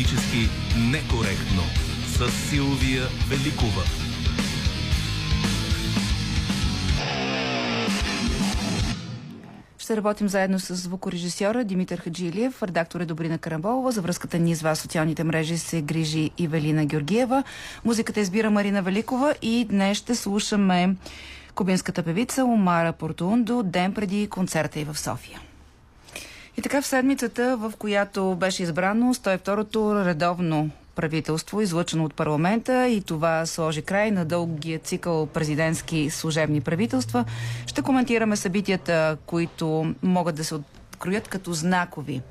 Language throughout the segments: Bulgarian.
Политически некоректно. С Силвия Великова. Ще работим заедно с звукорежисьора Димитър Хаджилиев, редактор е Добрина Карамболова. За връзката ни с вас социалните мрежи се грижи и Велина Георгиева. Музиката избира Марина Великова и днес ще слушаме кубинската певица Омара Портундо ден преди концерта и в София. И така в седмицата, в която беше избрано 102-то редовно правителство, излъчено от парламента и това сложи край на дългия цикъл президентски служебни правителства. Ще коментираме събитията, които могат да се откроят като знакови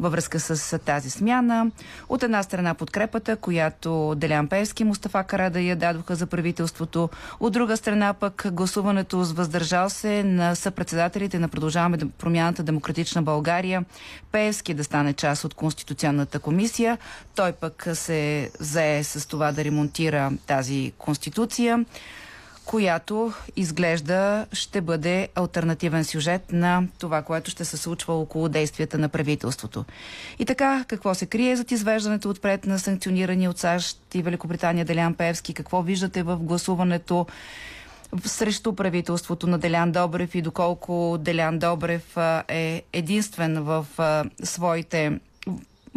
във връзка с тази смяна. От една страна подкрепата, която Делян Певски и Мустафа я дадоха за правителството. От друга страна пък гласуването с въздържал се на съпредседателите на Продължаваме промяната Демократична България. Певски да стане част от Конституционната комисия. Той пък се зае с това да ремонтира тази конституция която изглежда ще бъде альтернативен сюжет на това, което ще се случва около действията на правителството. И така, какво се крие зад извеждането отпред на санкционирани от САЩ и Великобритания Делян Певски? Какво виждате в гласуването? срещу правителството на Делян Добрев и доколко Делян Добрев е единствен в своите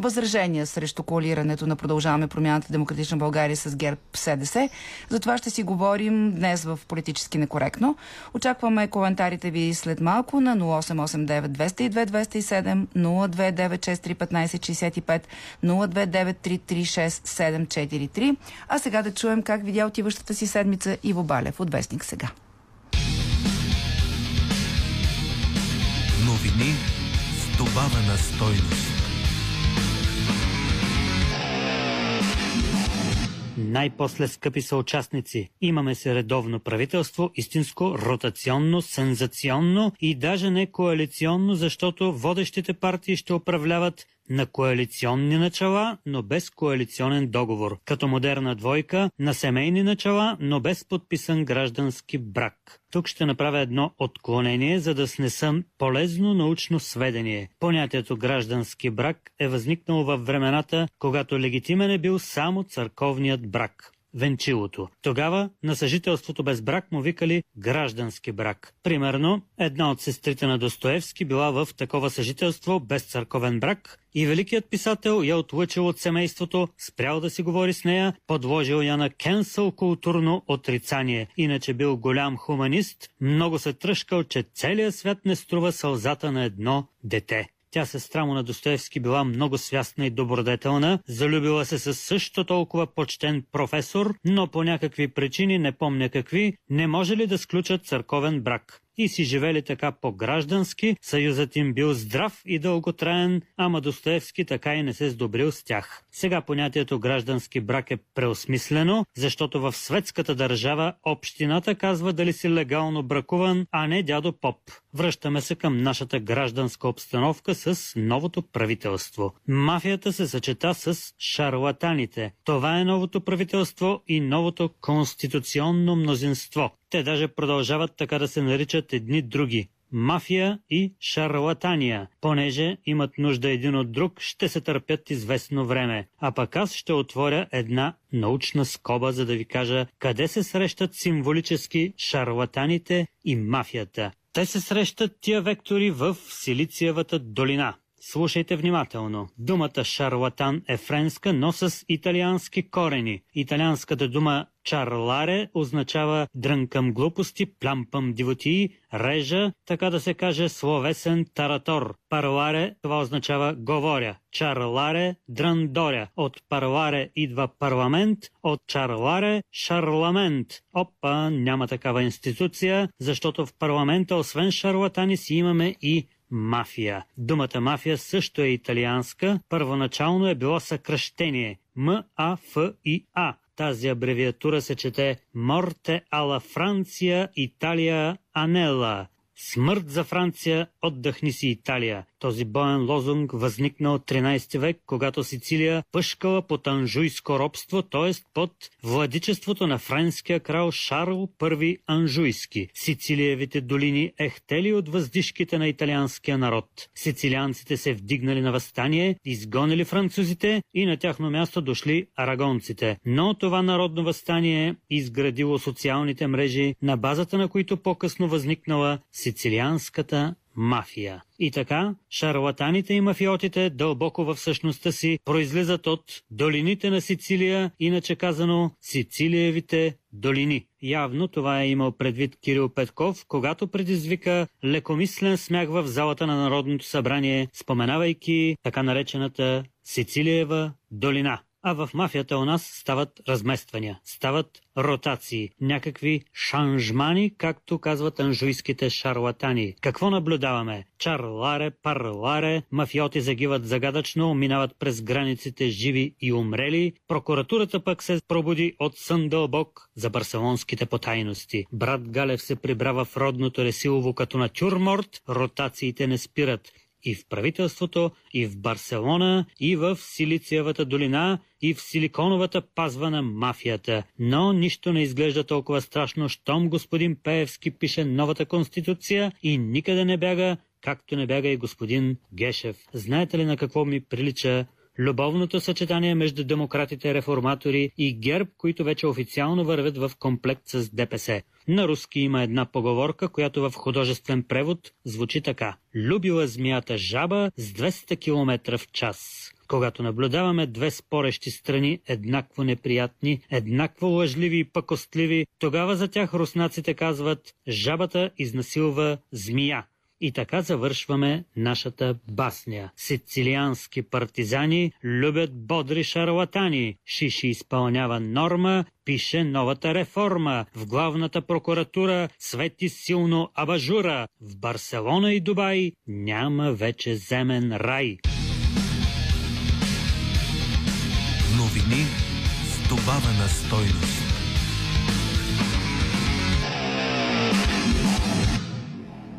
възражения срещу коалирането на Продължаваме промяната Демократична България с ГЕРБ СДС. За това ще си говорим днес в Политически некоректно. Очакваме коментарите ви след малко на 0889 202 207 029631565 029336743. А сега да чуем как видя отиващата си седмица Иво Балев от Вестник сега. Новини с добавена стойност. Най-после, скъпи съучастници, имаме се редовно правителство, истинско, ротационно, сензационно и даже не коалиционно, защото водещите партии ще управляват на коалиционни начала, но без коалиционен договор, като модерна двойка на семейни начала, но без подписан граждански брак. Тук ще направя едно отклонение, за да снесам полезно научно сведение. Понятието граждански брак е възникнало във времената, когато легитимен е бил само църковният брак венчилото. Тогава на съжителството без брак му викали граждански брак. Примерно, една от сестрите на Достоевски била в такова съжителство без църковен брак и великият писател я отлъчил от семейството, спрял да си говори с нея, подложил я на кенсъл културно отрицание. Иначе бил голям хуманист, много се тръжкал, че целият свят не струва сълзата на едно дете. Тя сестра му на Достоевски била много свястна и добродетелна, залюбила се със също толкова почтен професор, но по някакви причини, не помня какви, не може ли да сключат църковен брак и си живели така по-граждански, съюзът им бил здрав и дълготраен, ама Достоевски така и не се сдобрил с тях. Сега понятието граждански брак е преосмислено, защото в светската държава общината казва дали си легално бракуван, а не дядо Поп. Връщаме се към нашата гражданска обстановка с новото правителство. Мафията се съчета с шарлатаните. Това е новото правителство и новото конституционно мнозинство. Те даже продължават така да се наричат едни други мафия и шарлатания. Понеже имат нужда един от друг, ще се търпят известно време. А пък аз ще отворя една научна скоба, за да ви кажа къде се срещат символически шарлатаните и мафията. Те се срещат тия вектори в Силициевата долина. Слушайте внимателно. Думата шарлатан е френска, но с италиански корени. Италианската дума чарларе означава дрънкам глупости, плямпам дивотии, режа, така да се каже словесен таратор. Парларе това означава говоря. Чарларе дръндоря. От парларе идва парламент, от чарларе шарламент. Опа, няма такава институция, защото в парламента освен шарлатани си имаме и мафия. Думата мафия също е италианска. Първоначално е било съкръщение М-А-Ф-И-А. Тази абревиатура се чете Морте ала Франция Италия Анела. Смърт за Франция, отдъхни си Италия. Този боен лозунг възникна от 13 век, когато Сицилия пъшкала под анжуйско робство, т.е. под владичеството на френския крал Шарл I Анжуйски. Сицилиевите долини ехтели от въздишките на италианския народ. Сицилианците се вдигнали на възстание, изгонили французите и на тяхно място дошли арагонците. Но това народно възстание изградило социалните мрежи, на базата на които по-късно възникнала сицилианската мафия. И така, шарлатаните и мафиотите дълбоко в същността си произлизат от долините на Сицилия, иначе казано Сицилиевите долини. Явно това е имал предвид Кирил Петков, когато предизвика лекомислен смях в залата на Народното събрание, споменавайки така наречената Сицилиева долина. А в мафията у нас стават размествания, стават ротации, някакви шанжмани, както казват анжуйските шарлатани. Какво наблюдаваме? Чарларе, парларе, мафиоти загиват загадъчно, минават през границите живи и умрели. Прокуратурата пък се пробуди от сън дълбок за барселонските потайности. Брат Галев се прибрава в родното Ресилово като на тюрморт, ротациите не спират и в правителството, и в Барселона, и в Силициевата долина, и в Силиконовата пазва на мафията. Но нищо не изглежда толкова страшно, щом господин Пеевски пише новата конституция и никъде не бяга, както не бяга и господин Гешев. Знаете ли на какво ми прилича любовното съчетание между демократите реформатори и ГЕРБ, които вече официално вървят в комплект с ДПС. На руски има една поговорка, която в художествен превод звучи така. Любила змията жаба с 200 км в час. Когато наблюдаваме две спорещи страни, еднакво неприятни, еднакво лъжливи и пъкостливи, тогава за тях руснаците казват «жабата изнасилва змия». И така завършваме нашата басня. Сицилиански партизани любят бодри шарлатани. Шиши изпълнява норма, пише новата реформа. В главната прокуратура свети силно абажура. В Барселона и Дубай няма вече земен рай. Новини с добавена стойност.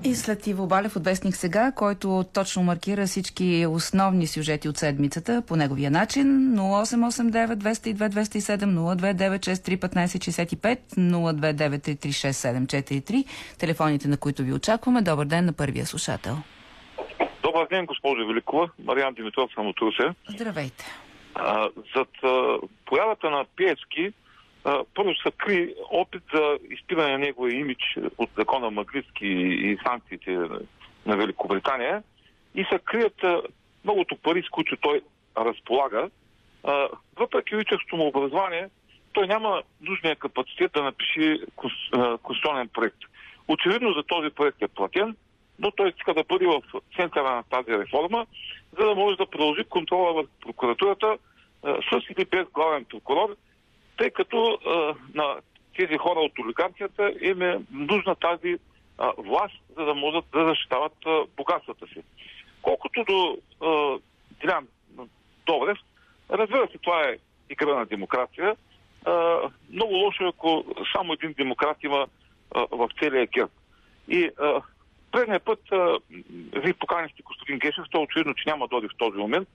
И след Иво Балев от Вестник сега, който точно маркира всички основни сюжети от седмицата по неговия начин. 0889 202 207 029 63 1565 029 телефоните на които ви очакваме. Добър ден на първия слушател. Добър ден, госпожо Великова. Мариан Димитров съм от Русе. Здравейте. А, зад а, появата на Пиевски първо се кри опит за изпиране на неговия имидж от закона Магнитски и санкциите на Великобритания и се крият многото пари, с които той разполага. Въпреки личеството му образование, той няма нужния капацитет да напише конституционен проект. Очевидно за този проект е платен, но той иска да бъде в центъра на тази реформа, за да може да продължи контрола върху прокуратурата с или главен прокурор тъй като а, на тези хора от олигархията им е нужна тази а, власт, за да могат да защитават а, богатствата си. Колкото до Дилян Добрев, разбира се, това е игра на демокрация. А, много лошо е, ако само един демократ има а, в целия герб. И а, предния път а, ви поканихте господин Гешев, то очевидно, че няма да дойде в този момент.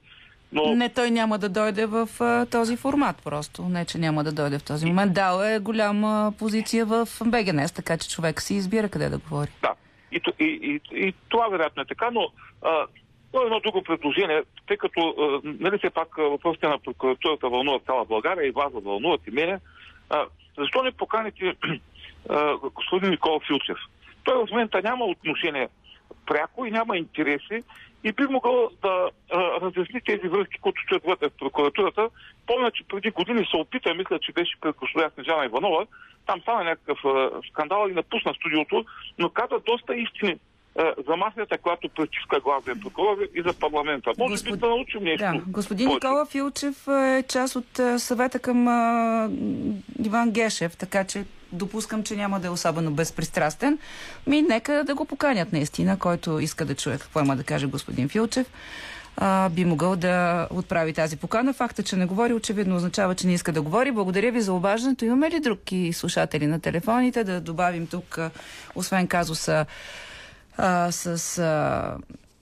Но... Не, той няма да дойде в а, този формат просто. Не, че няма да дойде в този момент. Дал е голяма позиция в БГНС, така че човек си избира къде да говори. Да. И, и, и, и това вероятно е така, но а, е едно друго предложение, тъй като, а, нали все пак въпросите на прокуратурата вълнуват цяла България и вас вълнуват и мене. А, защо не поканите а, господин Никола Филчев? Той в момента няма отношение пряко и няма интереси и би могъл да а, разясни тези връзки, които стоят вътре в прокуратурата. Помня, че преди години се опита, мисля, че беше пред госпожа Снежана Иванова, там стана някакъв а, скандал и напусна студиото, но каза доста истини за мафията, която притиска главния прокурор и за парламента. Може Господ... би да научим нещо. Да. Господин повече. Никола Филчев е част от съвета към а, Иван Гешев, така че допускам, че няма да е особено безпристрастен. Ми, нека да го поканят наистина, който иска да чуе какво има да каже господин Филчев. А, би могъл да отправи тази покана. Факта, че не говори, очевидно означава, че не иска да говори. Благодаря ви за обаждането. Имаме ли други слушатели на телефоните? Да добавим тук, освен казуса а, с а,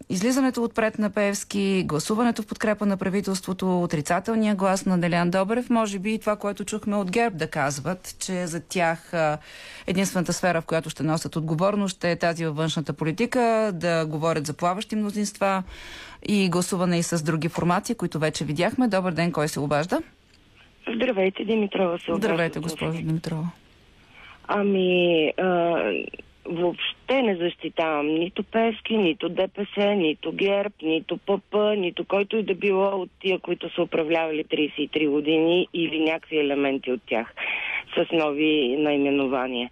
излизането отпред на Певски, гласуването в подкрепа на правителството, отрицателния глас на Делян Добрев, може би и това, което чухме от ГЕРБ да казват, че за тях единствената сфера, в която ще носят отговорност, ще е тази във външната политика, да говорят за плаващи мнозинства и гласуване и с други формации, които вече видяхме. Добър ден, кой се обажда? Здравейте, Димитрова се Здравейте, госпожо Димитрова. Ами, а, въобще не защитавам нито Пески, нито ДПС, нито ГЕРБ, нито ПП, нито който и да било от тия, които са управлявали 33 години или някакви елементи от тях с нови наименования.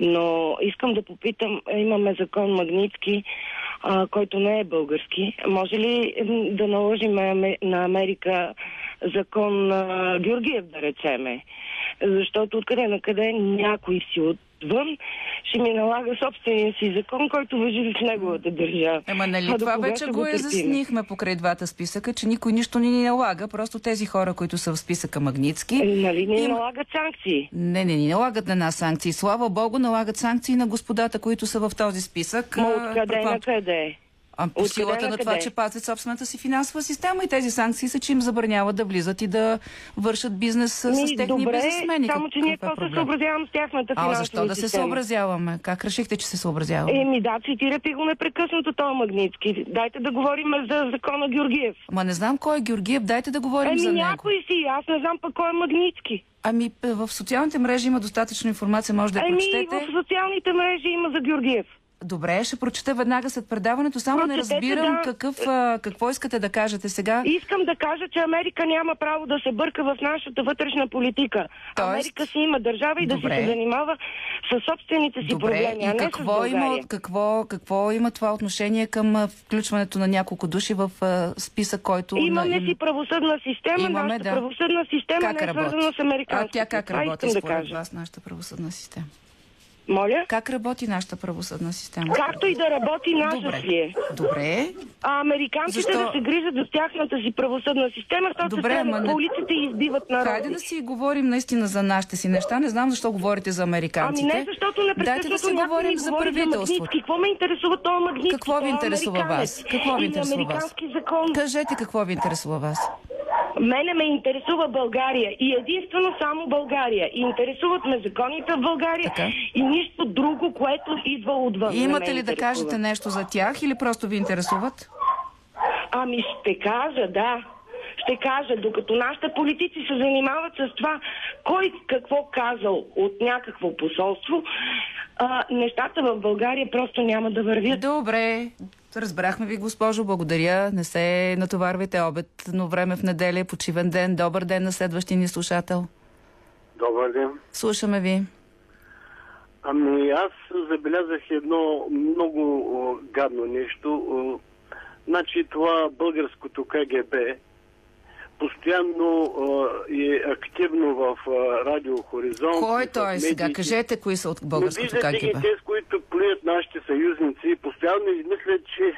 Но искам да попитам, имаме закон Магнитски, а, който не е български. Може ли да наложим на Америка закон а, Георгиев, да речеме? Защото откъде на къде някой си отвън ще ми налага собствения си закон, който въжи в неговата държава. Ема нали а това вече го изяснихме покрай двата списъка, че никой нищо не ни налага, просто тези хора, които са в списъка Магницки... Е, нали ни им... налагат санкции? Не, не ни налагат на нас санкции. Слава Богу, налагат санкции на господата, които са в този списък. Ма откъде на къде? А по силата на това, че пазят собствената си финансова система и тези санкции са, че им забраняват да влизат и да вършат бизнес с, с техни добре, бизнесмени. Само, че ние какво се съобразявам с тяхната финансова А защо да се съобразяваме? Как решихте, че се съобразяваме? Еми да, цитирате го непрекъснато този Магницки. Дайте да говорим за закона Георгиев. Ма не знам кой е Георгиев, дайте да говорим Еми, за него. някой си, аз не знам пък кой е Магницки. Ами в социалните мрежи има достатъчно информация, може да я прочетете. Ами в социалните мрежи има за Георгиев. Добре, ще прочета веднага след предаването. Само Прочетете, не разбирам да. какъв, а, какво искате да кажете сега. Искам да кажа, че Америка няма право да се бърка в нашата вътрешна политика. Тоест... Америка си има държава и Добре. да си се занимава с собствените си Добре. проблеми, а не какво с има, какво, какво има това отношение към включването на няколко души в а, списък, който... Имаме на... си правосъдна система. Имаме, нашата да. правосъдна система как не е свързана с американската. А тя как работи да според кажа. вас, нашата правосъдна система? Моля? Как работи нашата правосъдна система? Както и да работи наша си е. Добре. А американците Защо? да се грижат за тяхната си правосъдна система, защото Добре, се ама... по улиците и избиват народи. Хайде да си говорим наистина за нашите си неща. Не знам защо говорите за американците. Ами не, защото Дайте да си говорим за правителството. Какво ме интересува това магнитски? Какво ви интересува вас? Какво ви интересува вас? Закон. Кажете какво ви интересува вас. Мене ме интересува България и единствено само България. И интересуват ме законите в България така? и нищо друго, което идва отвън. Имате ли да кажете нещо за тях или просто ви интересуват? Ами ще кажа, да. Ще кажа, докато нашите политици се занимават с това, кой какво казал от някакво посолство, а, нещата в България просто няма да вървят. Добре, Разбрахме ви, госпожо. Благодаря. Не се натоварвайте обед, но време в неделя, почивен ден. Добър ден на следващия ни слушател. Добър ден. Слушаме ви. Ами аз забелязах едно много гадно нещо. Значи това българското КГБ постоянно е активно в Радио Хоризонт. Кой е той сега? Кажете кои са от българското КГБ. Виждате ги те, които плюят нашите съюзници, постоянно измислят, че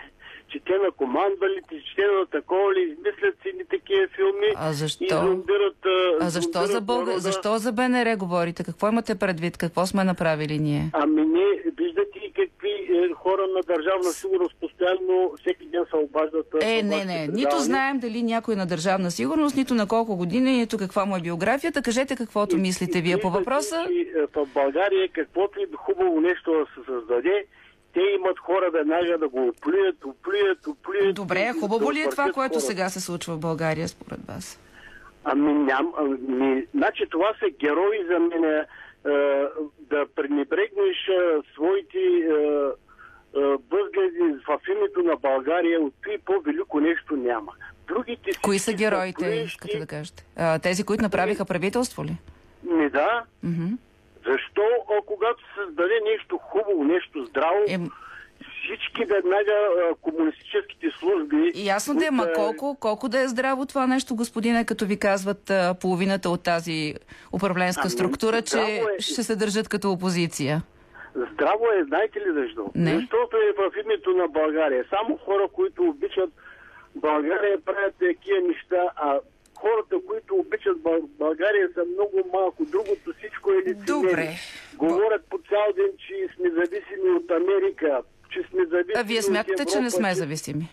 че те на командвали, че те на такова ли, измислят си ни такива филми а защо? и зомбират, А защо за, Бълга... защо за БНР говорите? Какво имате предвид? Какво сме направили ние? Ами не, виждате и какви е, хора на държавна сигурност постоянно всеки ден се обаждат. Е, не, не. Нито знаем дали някой на държавна сигурност, нито на колко години, нито каква му е биографията. Кажете каквото и, мислите вие по въпроса. И, е, в България каквото и хубаво нещо да се създаде, те имат хора веднага да го оплюят, оплюят, оплюят. Добре, хубаво ли е това, което хора. сега се случва в България, според вас? Ами ням, ами, значи това са герои за мен е, да пренебрегнеш е, своите е, е, възгледи в името на България, от и по-велико нещо няма. Другите Кои са героите, искате да кажете? А, тези, които направиха правителство ли? Не, да. Mm-hmm. Защо, а, когато се създаде нещо хубаво, нещо здраво, е... всички веднага а, комунистическите служби... И ясно да е, ма колко, колко да е здраво това нещо, господине, като ви казват а, половината от тази управленска ами, структура, че е... ще се държат като опозиция? Здраво е, знаете ли защо? Не. Защото е в името на България. Само хора, които обичат България правят такива неща, а хората, които обичат България са много малко. Другото всичко е лицемерие. Добре. Говорят по цял ден, че сме зависими от Америка, че сме зависими А вие смятате, че не Европа, сме зависими?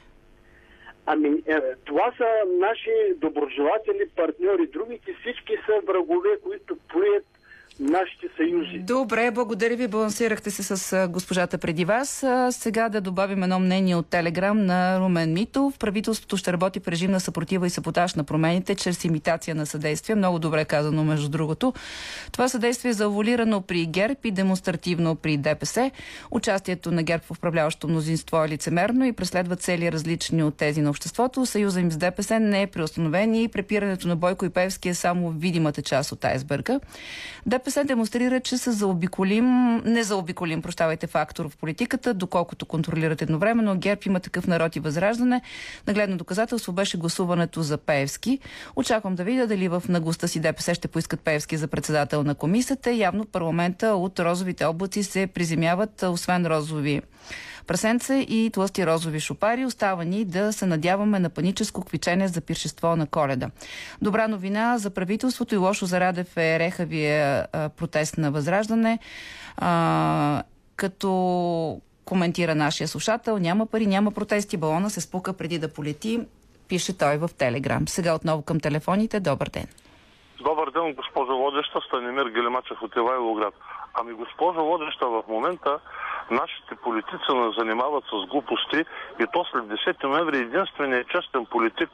Ами, е, това са наши доброжелатели, партньори. Другите всички са врагове, които плюят нашите съюзи. Добре, благодаря ви. Балансирахте се с госпожата преди вас. Сега да добавим едно мнение от Телеграм на Румен Митов. Правителството ще работи в режим на съпротива и саботаж на промените чрез имитация на съдействие. Много добре казано, между другото. Това съдействие е завуалирано при ГЕРБ и демонстративно при ДПС. Участието на ГЕРБ в управляващото мнозинство е лицемерно и преследва цели различни от тези на обществото. Съюза им с ДПС не е преустановен и препирането на Бойко и Певски е само видимата част от айсберга. ДПС демонстрира, че са заобиколим, не заобиколим, прощавайте, фактор в политиката, доколкото контролират едновременно. ГЕРБ има такъв народ и възраждане. Нагледно доказателство беше гласуването за Пеевски. Очаквам да видя дали в наглостта си ДПС ще поискат Пеевски за председател на комисията. Явно парламента от розовите облаци се приземяват, освен розови прасенца и тлъсти розови шопари. Остава ни да се надяваме на паническо квичене за пиршество на коледа. Добра новина за правителството и лошо за Радев е рехавия протест на Възраждане. А, като коментира нашия слушател, няма пари, няма протести, балона се спука преди да полети, пише той в Телеграм. Сега отново към телефоните. Добър ден. Добър ден, госпожо Водеща, Станимир Гелемачев от Ивайлоград. Ами, госпожо Водеща, в момента нашите политици не занимават с глупости и то след 10 ноември единственият честен политик,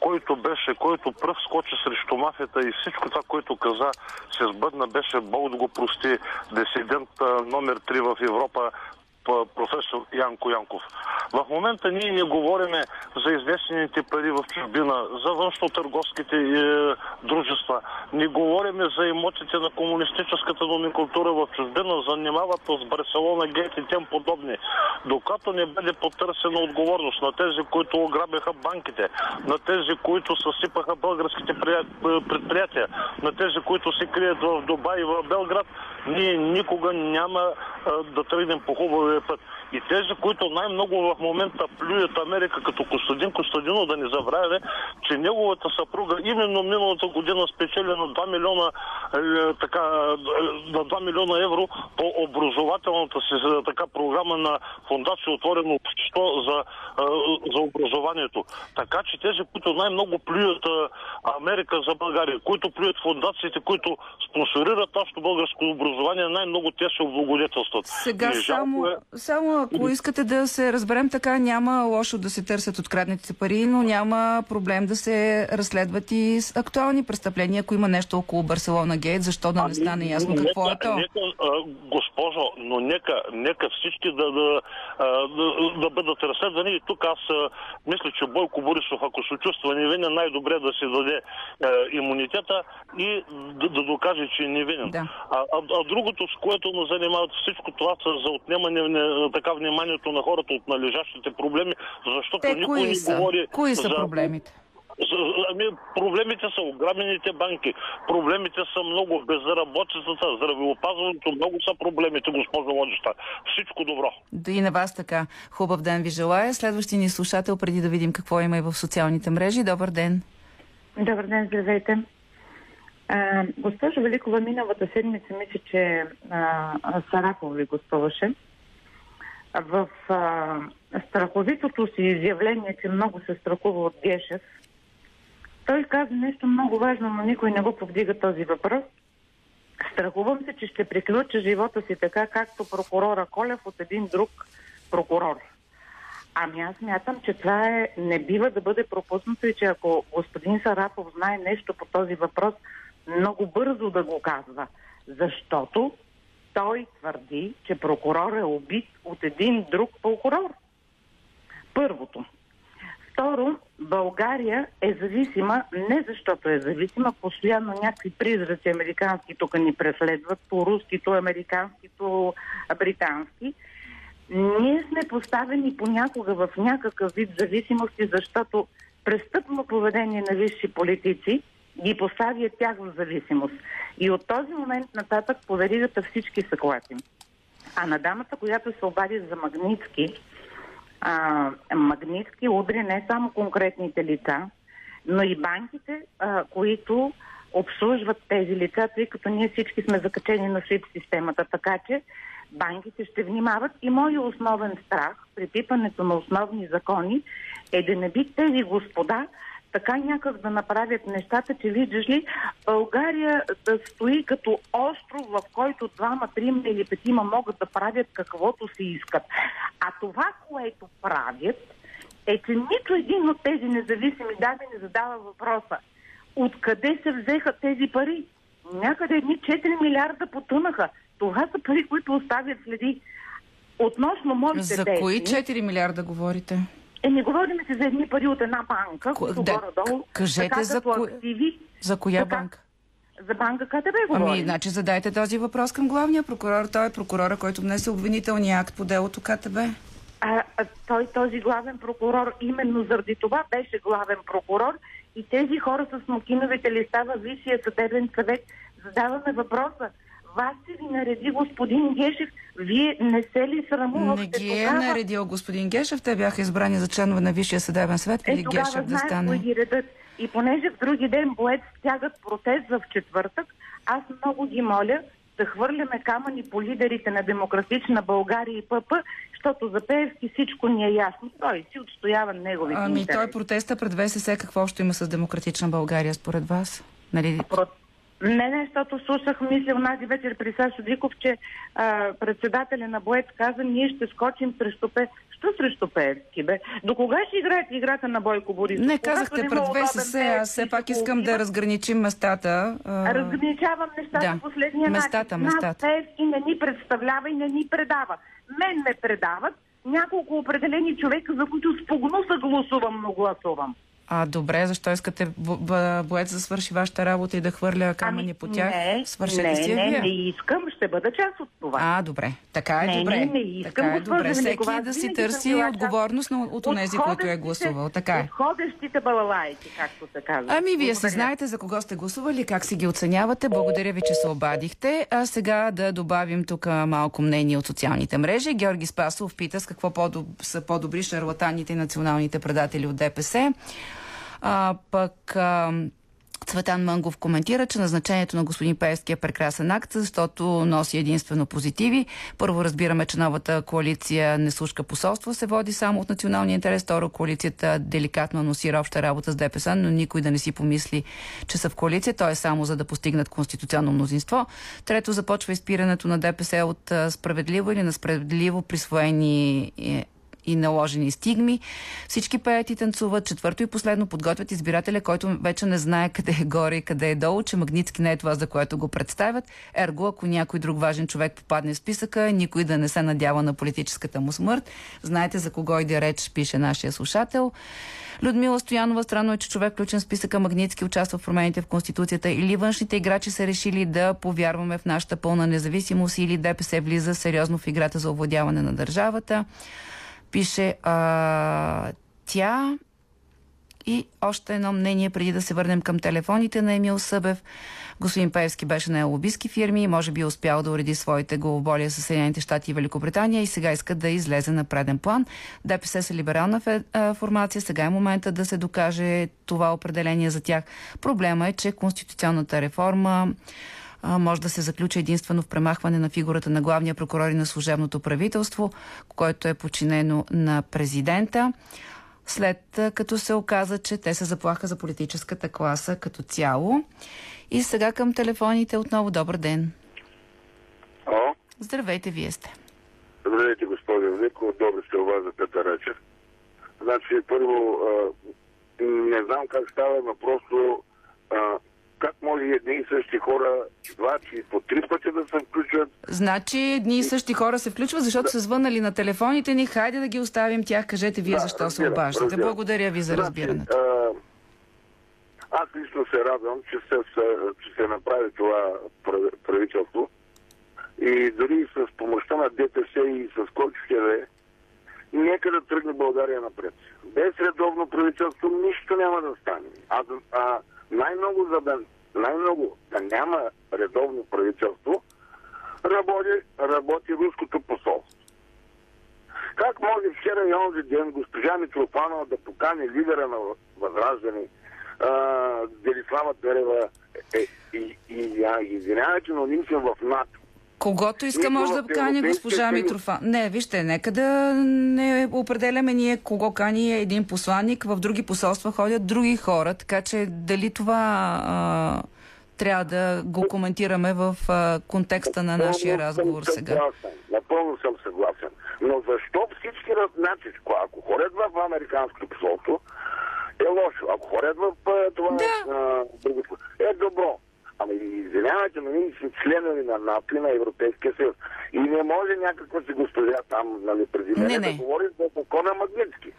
който беше, който пръв скочи срещу мафията и всичко това, което каза, се сбъдна, беше Бог да го прости, дисидент а, номер 3 в Европа, професор Янко Янков. В момента ние не говориме за изнесените пари в чужбина, за външно-търговските е, дружества. Не говориме за имотите на комунистическата номенклатура в чужбина, занимават с Барселона, Гейт и тем подобни. Докато не бъде потърсена отговорност на тези, които ограбиха банките, на тези, които съсипаха българските прия- предприятия, на тези, които се крият в Дубай и в Белград, ние никога няма а, да тръгнем по хубавия път. И тези, които най-много в момента плюят Америка, като Костадин Костадинов, да не забравяме, че неговата съпруга именно миналата година спечели на 2 милиона, е, така, е, на 2 милиона евро по образователната си е, така, програма на Фундация Отворено общество за, е, за образованието. Така че тези, които най-много плюят е, Америка за България, които плюят фундациите, които спонсорират нашето българско образование, най-много те се облагодетелстват. Сега Не, само, е. само ако искате да се разберем така, няма лошо да се търсят откраднатите пари, но няма проблем да се разследват и с актуални престъпления. Ако има нещо около Барселона Гейт, защо да не стане ясно нека, какво е то? Нека, госпожо, но нека, нека всички да, да, да, да бъдат разследвани. И тук аз мисля, че Бойко Борисов, ако се чувства невинен, най-добре да си даде а, имунитета и да, да докаже, че е невинен. Да. А, а, а другото, с което му занимават всичко това, за отнемане на така вниманието на хората от належащите проблеми, защото Те никой не са? говори Кои са за... проблемите? Ами, проблемите са ограбените банки, проблемите са много, безработицата, здравеопазването, много са проблемите, госпожо Водеща. Всичко добро. Да и на вас така. Хубав ден ви желая. Следващия ни слушател, преди да видим какво има и в социалните мрежи. Добър ден. Добър ден, здравейте. А, госпожо Великова, миналата седмица мисля, че а, Сарапов ви гостуваше. В а, страховитото си изявление, че много се страхува от Гешев, той каза нещо много важно, но никой не го повдига този въпрос. Страхувам се, че ще приключа живота си така, както прокурора Колев от един друг прокурор. Ами аз мятам, че това е, не бива да бъде пропуснато и че ако господин Сарапов знае нещо по този въпрос, много бързо да го казва. Защото той твърди, че прокурор е убит от един друг прокурор. Първото. Второ, България е зависима не защото е зависима, постоянно някакви призраци американски тук ни преследват, по рускито, американскито, британски. Ние сме поставени понякога в някакъв вид зависимости, защото престъпно поведение на висши политици ги поставя тях в зависимост. И от този момент нататък по веригата всички са клати. А на дамата, която се обади за Магнитски, а, Магнитски удри не само конкретните лица, но и банките, а, които обслужват тези лица, тъй като ние всички сме закачени на SWIFT системата, така че банките ще внимават. И моят основен страх при пипането на основни закони е да не би тези господа така някак да направят нещата, че виждаш ли, България да стои като остров, в който двама, трима или петима могат да правят каквото си искат. А това, което правят, е, че нито един от тези независими даби не задава въпроса. Откъде се взеха тези пари? Някъде едни 4 милиарда потънаха. Това са пари, които оставят следи. Относно моите За действия... кои 4 милиарда говорите? Е, не говорим си за едни пари от една банка, Ко- които да, горе-долу, кажете за кое- активи, За коя Така. банка? за банка КТБ говорим. Ами, значи задайте този въпрос към главния прокурор. Той е прокурора, който внесе обвинителния акт по делото КТБ. А, а той, този главен прокурор, именно заради това беше главен прокурор и тези хора с мокиновите листа във Висшия съдебен съвет задаваме въпроса. Вас се ви нареди господин Гешев, вие не се ли срамувахте Не ги е тогава? наредил господин Гешев. Те бяха избрани за членове на Висшия съдебен съвет Е, тогава Гешев да стане. ги редат. И понеже в други ден боец стягат протест в четвъртък, аз много ги моля да хвърляме камъни по лидерите на Демократична България и ПП, защото за Пеевски всичко ни е ясно. Той си отстоява неговите Ами той интереси. протеста пред ВСС какво ще има с Демократична България според вас? Нали? Про- Не, не, защото слушах мисля онази вечер при Сашо Диков, че а, председателя на Боец каза, ние ще скочим срещу Пе... Що срещу Пеевски, бе? До кога ще играете играта на Бойко Борисов? Не, казахте пред ВСС, аз все пак искам да разграничим местата. а, Разграничавам нещата Да. последния Местата, начин. местата. Пеевски не ни представлява и не ни предава. Мен ме предават няколко определени човека, за които с погнуса гласувам, но гласувам. А добре, защо искате боец да свърши вашата работа и да хвърля камъни по тях? Ами, не, Свършете не, си я не, вие. не искам, ще бъда част от това. А, добре. Така е Не, добре. не, не искам, така е добре. Всеки да си търси отговорност на, от онези, които е гласувал. Така е. Отходещите балалайки, както се казва. Ами, вие Благодаря. знаете за кого сте гласували, как си ги оценявате. Благодаря ви, че се обадихте. А сега да добавим тук малко мнение от социалните мрежи. Георги Спасов пита с какво по-доб... са по-добри шарлатаните и националните предатели от ДПС. А, пък... А, Цветан Мънгов коментира, че назначението на господин Пеевски е прекрасен акт, защото носи единствено позитиви. Първо разбираме, че новата коалиция не слушка посолство, се води само от националния интерес. Второ, коалицията деликатно анонсира обща работа с ДПС, но никой да не си помисли, че са в коалиция. То е само за да постигнат конституционно мнозинство. Трето, започва изпирането на ДПС от справедливо или несправедливо присвоени е, и наложени стигми. Всички пеят и танцуват. Четвърто и последно подготвят избирателя, който вече не знае къде е горе и къде е долу, че Магницки не е това, за което го представят. Ерго, ако някой друг важен човек попадне в списъка, никой да не се надява на политическата му смърт. Знаете за кого иде реч, пише нашия слушател. Людмила Стоянова, странно е, че човек включен в списъка Магницки участва в промените в Конституцията или външните играчи са решили да повярваме в нашата пълна независимост или ДПС влиза сериозно в играта за овладяване на държавата. Пише а, тя и още едно мнение преди да се върнем към телефоните на Емил Събев. Господин Певски беше на лобистки фирми и може би е успял да уреди своите главоболия с Съединените щати и Великобритания и сега иска да излезе на преден план. ДПС са либерална формация. Сега е момента да се докаже това определение за тях. Проблема е, че конституционната реформа а, може да се заключи единствено в премахване на фигурата на главния прокурор и на служебното правителство, което е подчинено на президента, след като се оказа, че те са заплаха за политическата класа като цяло. И сега към телефоните отново добър ден. О, Здравейте, вие сте. здравейте, господин Велико. Добре сте у вас за Петър Речев. Значи, първо, а, не знам как става, но просто а, как може едни и същи хора два чи по три пъти да се включват. Значи едни и същи хора се включват, защото са звънали на телефоните ни. Хайде да ги оставим тях. Кажете вие Да, защо се разбирам, обаждате. разбирам. Благодаря ви за разбирането. Значи, а, аз лично се радвам, че се, се- че се направи това прави- правителство. И дори с помощта на ДПС и с който ще да е, нека да тръгне България напред. Без редовно правителство нищо няма да стане. А, а най-много за да, най-много да няма редовно правителство, работи, работи руското посолство. Как може вчера и онзи ден госпожа Митрофанова да покани лидера на Възраждане Делислава Берева е, и, и, а, извинявайте, но ние сме в НАТО. Когото иска може да кани госпожа. Митрофа. Не, вижте, нека да не определяме ние кого кани един посланник. В други посолства ходят други хора, така че дали това а, трябва да го коментираме в а, контекста на нашия разговор сега. Напълно съм съгласен. Но защо всички значи, ако ходят в американското посолство, е лошо. Ако ходят в това Да. а, е добро. Ами извинявайте, но ние сме членове на НАТО и на Европейския съюз. И не може някаква си госпожа там, нали, преди не. да говори за закона Магнитски.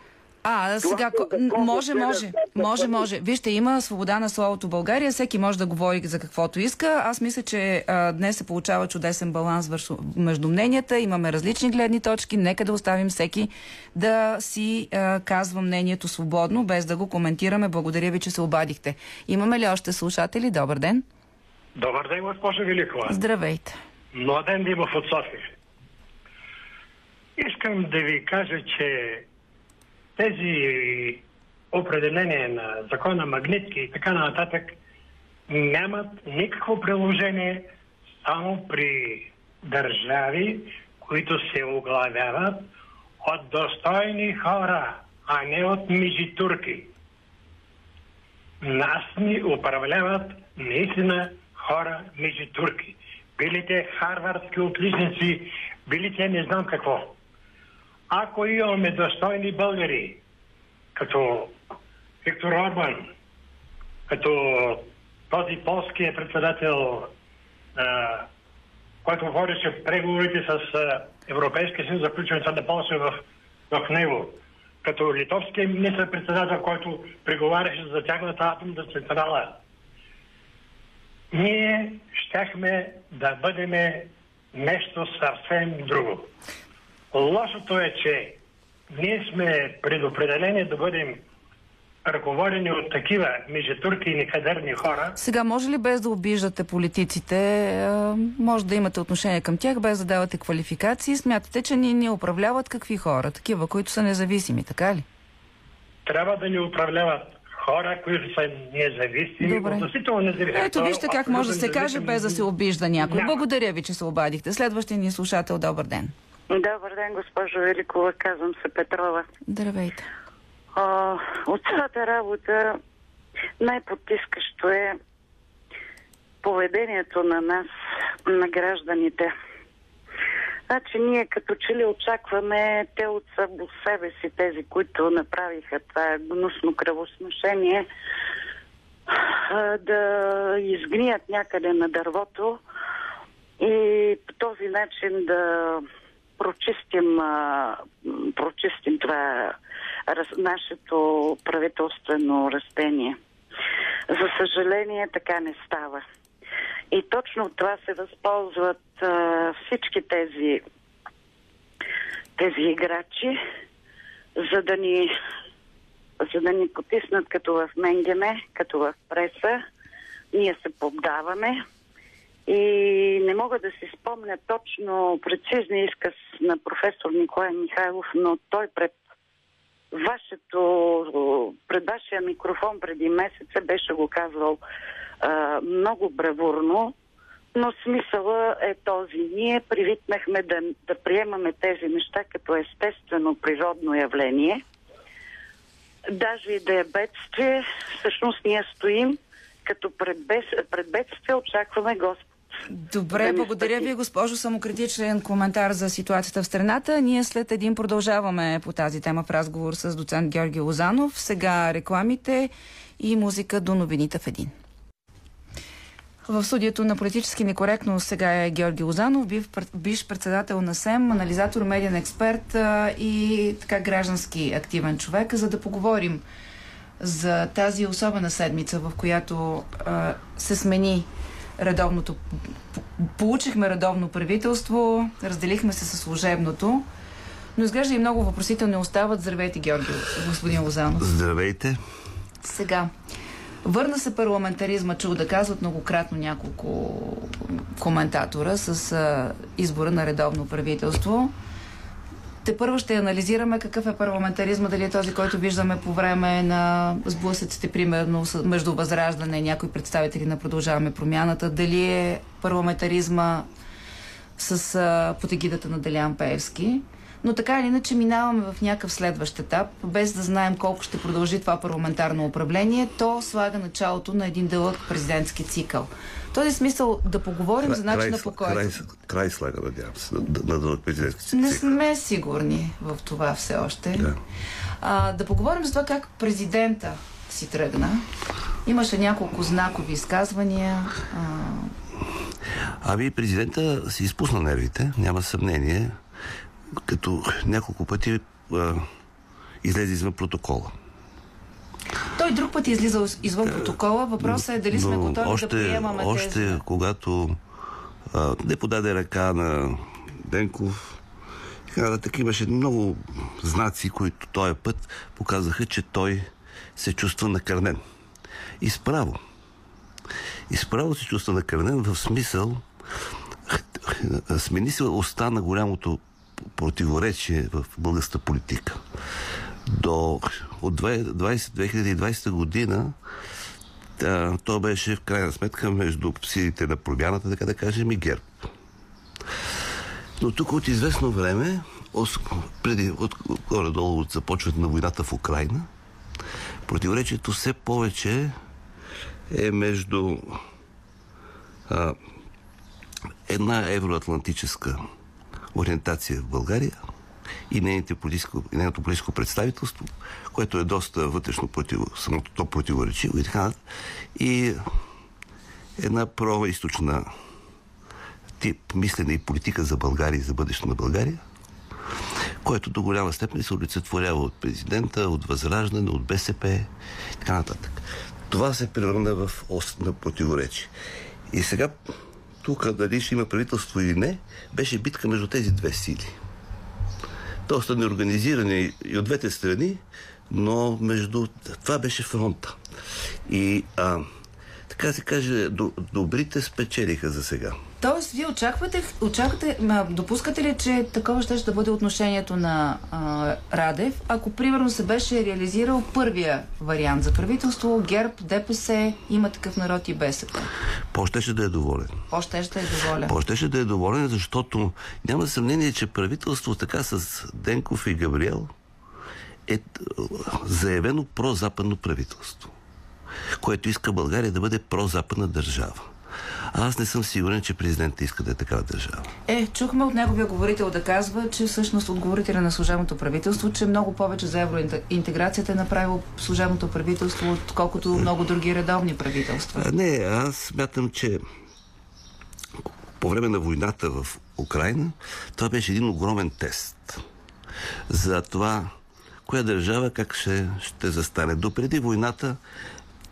А, сега, е може, може, може, може. Вижте, има свобода на словото България, всеки може да говори за каквото иска. Аз мисля, че а, днес се получава чудесен баланс между мненията, имаме различни гледни точки, нека да оставим всеки да си а, казва мнението свободно, без да го коментираме. Благодаря ви, че се обадихте. Имаме ли още слушатели? Добър ден. Добър ден, госпожо Великова. Здравейте. Младен Димов от София. Искам да ви кажа, че тези определения на закона Магнитки и така нататък нямат никакво приложение само при държави, които се оглавяват от достойни хора, а не от мижитурки. Нас ни управляват наистина хора мижитурки. Били те харвардски отличници, били те не знам какво. Ако имаме достойни българи, като Виктор Орбан, като този полския председател, а, който водеше преговорите с Европейския съюз за включването на Полша в, в него, като литовския министр-председател, който преговаряше за тяхната атомна централа, ние щяхме да бъдем нещо съвсем друго. Лошото е, че ние сме предопределени да бъдем ръководени от такива межетурки и некадърни хора. Сега, може ли без да обиждате политиците, а, може да имате отношение към тях, без да давате квалификации? Смятате, че ни, ни управляват какви хора? Такива, които са независими, така ли? Трябва да ни управляват хора, които са независими, Добре. относително независими. Ето, вижте как може да се каже, без да се обижда някой. Няма. Благодаря ви, че се обадихте. Следващия ни слушател, добър ден. Добър ден, госпожо Великова. Казвам се Петрова. Здравейте. А, от цялата работа най-потискащо е поведението на нас, на гражданите. Значи ние като че ли очакваме те от само себе си, тези, които направиха това гнусно кръвосношение, а, да изгният някъде на дървото и по този начин да прочистим, прочистим това нашето правителствено растение. За съжаление така не става. И точно от това се възползват а, всички тези, тези играчи, за да ни за да ни потиснат като в Менгеме, като в преса. Ние се поддаваме и не мога да си спомня точно прецизния изказ на професор Николай Михайлов, но той пред вашето, пред вашия микрофон преди месеца беше го казвал а, много бравурно, но смисъла е този. Ние привикнахме да, да приемаме тези неща като естествено природно явление. Даже и да е бедствие, всъщност ние стоим като пред, бес, пред бедствие очакваме Господ. Добре, Да благодаря ви, госпожо. Самокритичен коментар за ситуацията в страната. Ние след един продължаваме по тази тема в разговор с доцент Георги Лозанов. Сега рекламите и музика до новините в един. В студиото на политически некоректно сега е Георги Лозанов, бив, биш председател на СЕМ, анализатор, медиен експерт и така граждански активен човек, за да поговорим за тази особена седмица, в която а, се смени редовното. Получихме редовно правителство, разделихме се със служебното, но изглежда и много въпросителни остават. Здравейте, Георги, господин Лозанов. Здравейте. Сега, върна се парламентаризма, чул да казват многократно няколко коментатора с а, избора на редовно правителство. те първо ще анализираме какъв е парламентаризма, дали е този, който виждаме по време на сблъсъците, примерно между Възраждане и някои представители на Продължаваме промяната, дали е парламентаризма с а, потегидата на Делян Пеевски. Но така или иначе минаваме в някакъв следващ етап, без да знаем колко ще продължи това парламентарно управление, то слага началото на един дълъг президентски цикъл. В този смисъл да поговорим край, за начина по който... Край, край слага, надявам се, на, на дълъг президентски цикъл. Не сме сигурни в това все още. Да. А, да поговорим за това как президента си тръгна. Имаше няколко знакови изказвания. А... Ами президента си изпусна нервите, няма съмнение като няколко пъти а, излезе извън протокола. Той друг път е излизал извън протокола. Въпросът е дали сме готови още, да приемаме още тези... Когато а, не подаде ръка на Денков, така имаше много знаци, които този път показаха, че той се чувства накърнен. И справо. И справо се чувства накърнен в смисъл смени се остана голямото противоречие в българската политика. До от 20, 2020 година да, то беше в крайна сметка между силите на промяната, така да кажем, и ГЕРБ. Но тук от известно време, преди, от, горе-долу от започването на войната в Украина, противоречието все повече е между а, една евроатлантическа ориентация в България и нейното политическо, нейното политическо представителство, което е доста вътрешно против, самото то противоречиво и така И една произточна тип мислене и политика за България и за бъдещето на България, което до голяма степен се олицетворява от президента, от Възраждане, от БСП и така нататък. Това се превърна в ост на противоречие. И сега тук дали ще има правителство или не, беше битка между тези две сили. Доста неорганизирани и от двете страни, но между... Това беше фронта. И а, така се каже, добрите спечелиха за сега. Тоест, вие очаквате, очаквате допускате ли, че такова ще, ще бъде отношението на а, Радев, ако примерно се беше реализирал първия вариант за правителство, ГЕРБ, ДПС, има такъв народ и БСП? По-ще ще да е доволен. По-ще ще е доволен. По-ще ще да е доволен, защото няма съмнение, че правителство така с Денков и Габриел е заявено прозападно правителство, което иска България да бъде прозападна държава. Аз не съм сигурен, че президентът иска да е такава държава. Е, чухме от неговия говорител да казва, че всъщност отговорителя на служебното правителство, че много повече за евроинтеграцията е направил служебното правителство, отколкото много други редовни правителства. Не, аз смятам, че по време на войната в Украина, това беше един огромен тест за това, коя държава как ще, ще застане. Допреди войната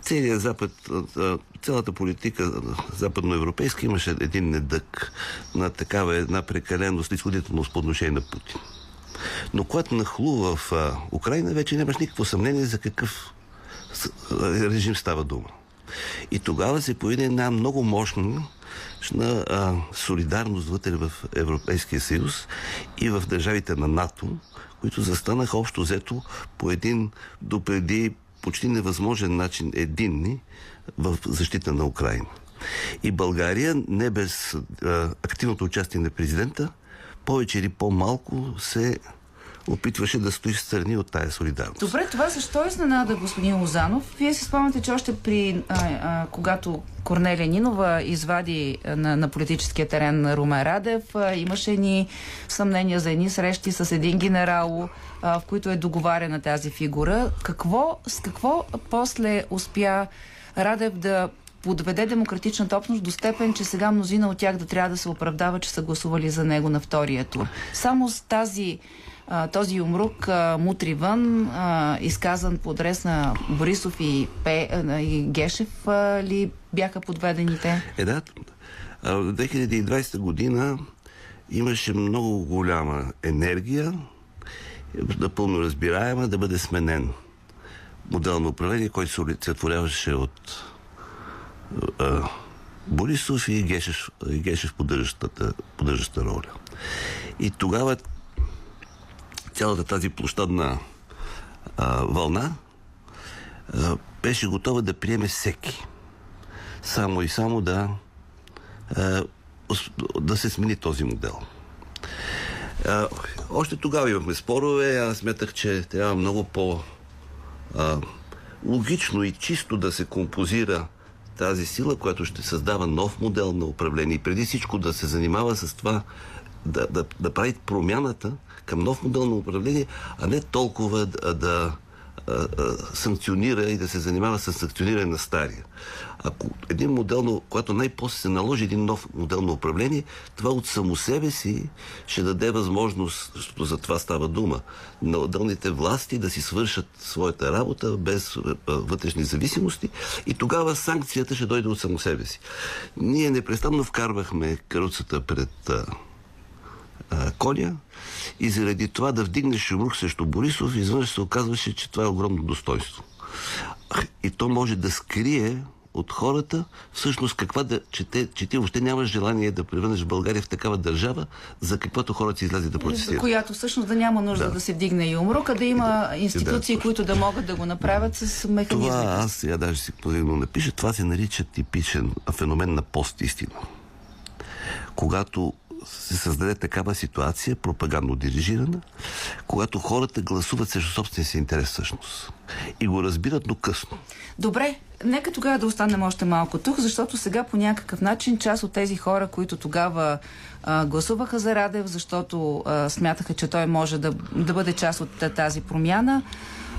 целият Запад, цялата политика западноевропейска имаше един недък на такава една прекалено снисходителност по отношение на Путин. Но когато нахлу в Украина, вече нямаш никакво съмнение за какъв режим става дума. И тогава се появи една много мощна на а, солидарност вътре в Европейския съюз и в държавите на НАТО, които застанаха общо взето по един допреди почти невъзможен начин единни в защита на Украина. И България, не без а, активното участие на президента, повече или по-малко се опитваше да стои страни от тая солидарност. Добре, това защо е изненада, господин Лозанов? Вие си спомняте, че още при, а, а, когато Корнелия Нинова извади на, на политическия терен на Румен Радев, а, имаше ни съмнения за едни срещи с един генерал, а, в които е договарена тази фигура. Какво, с какво после успя Радев да подведе демократичната общност до степен, че сега мнозина от тях да трябва да се оправдава, че са гласували за него на втория тур. Само с тази този умрук мутри вън, изказан по адрес на Борисов и, Пе, и Гешев ли бяха подведените? Е, да. В 2020 година имаше много голяма енергия, напълно разбираема, да бъде сменен модел на управление, който се олицетворяваше от а, Борисов и Гешев, Гешев поддържащата, поддържащата роля. И тогава цялата тази площадна а, вълна а, беше готова да приеме всеки. Само и само да, а, да се смени този модел. А, още тогава имахме спорове. Аз смятах, че трябва много по а, логично и чисто да се композира тази сила, която ще създава нов модел на управление и преди всичко да се занимава с това да, да, да прави промяната към нов модел на управление, а не толкова да, да а, а, санкционира и да се занимава с санкциониране на стария. Ако един модел, когато най-после се наложи един нов модел на управление, това от само себе си ще даде възможност, защото за това става дума, на отделните власти да си свършат своята работа без вътрешни зависимости и тогава санкцията ще дойде от само себе си. Ние непрестанно вкарвахме каруцата пред а, коня и заради това да вдигнеш шумрук срещу Борисов, извънш се оказваше, че това е огромно достоинство. И то може да скрие от хората, всъщност каква да, че, те, че ти въобще нямаш желание да превърнеш България в такава държава, за каквото хората излязат да протестират. За която всъщност да няма нужда да, да се вдигне и умрук, а да има институции, да, които да могат да го направят с механизми. Това аз сега даже си позволям напиша, това се нарича типичен феномен на постистина. Когато се създаде такава ситуация, пропагандно дирижирана, когато хората гласуват срещу собствения си интерес всъщност. И го разбират, но късно. Добре, нека тогава да останем още малко тук, защото сега по някакъв начин част от тези хора, които тогава а, гласуваха за Радев, защото а, смятаха, че той може да, да бъде част от тази промяна,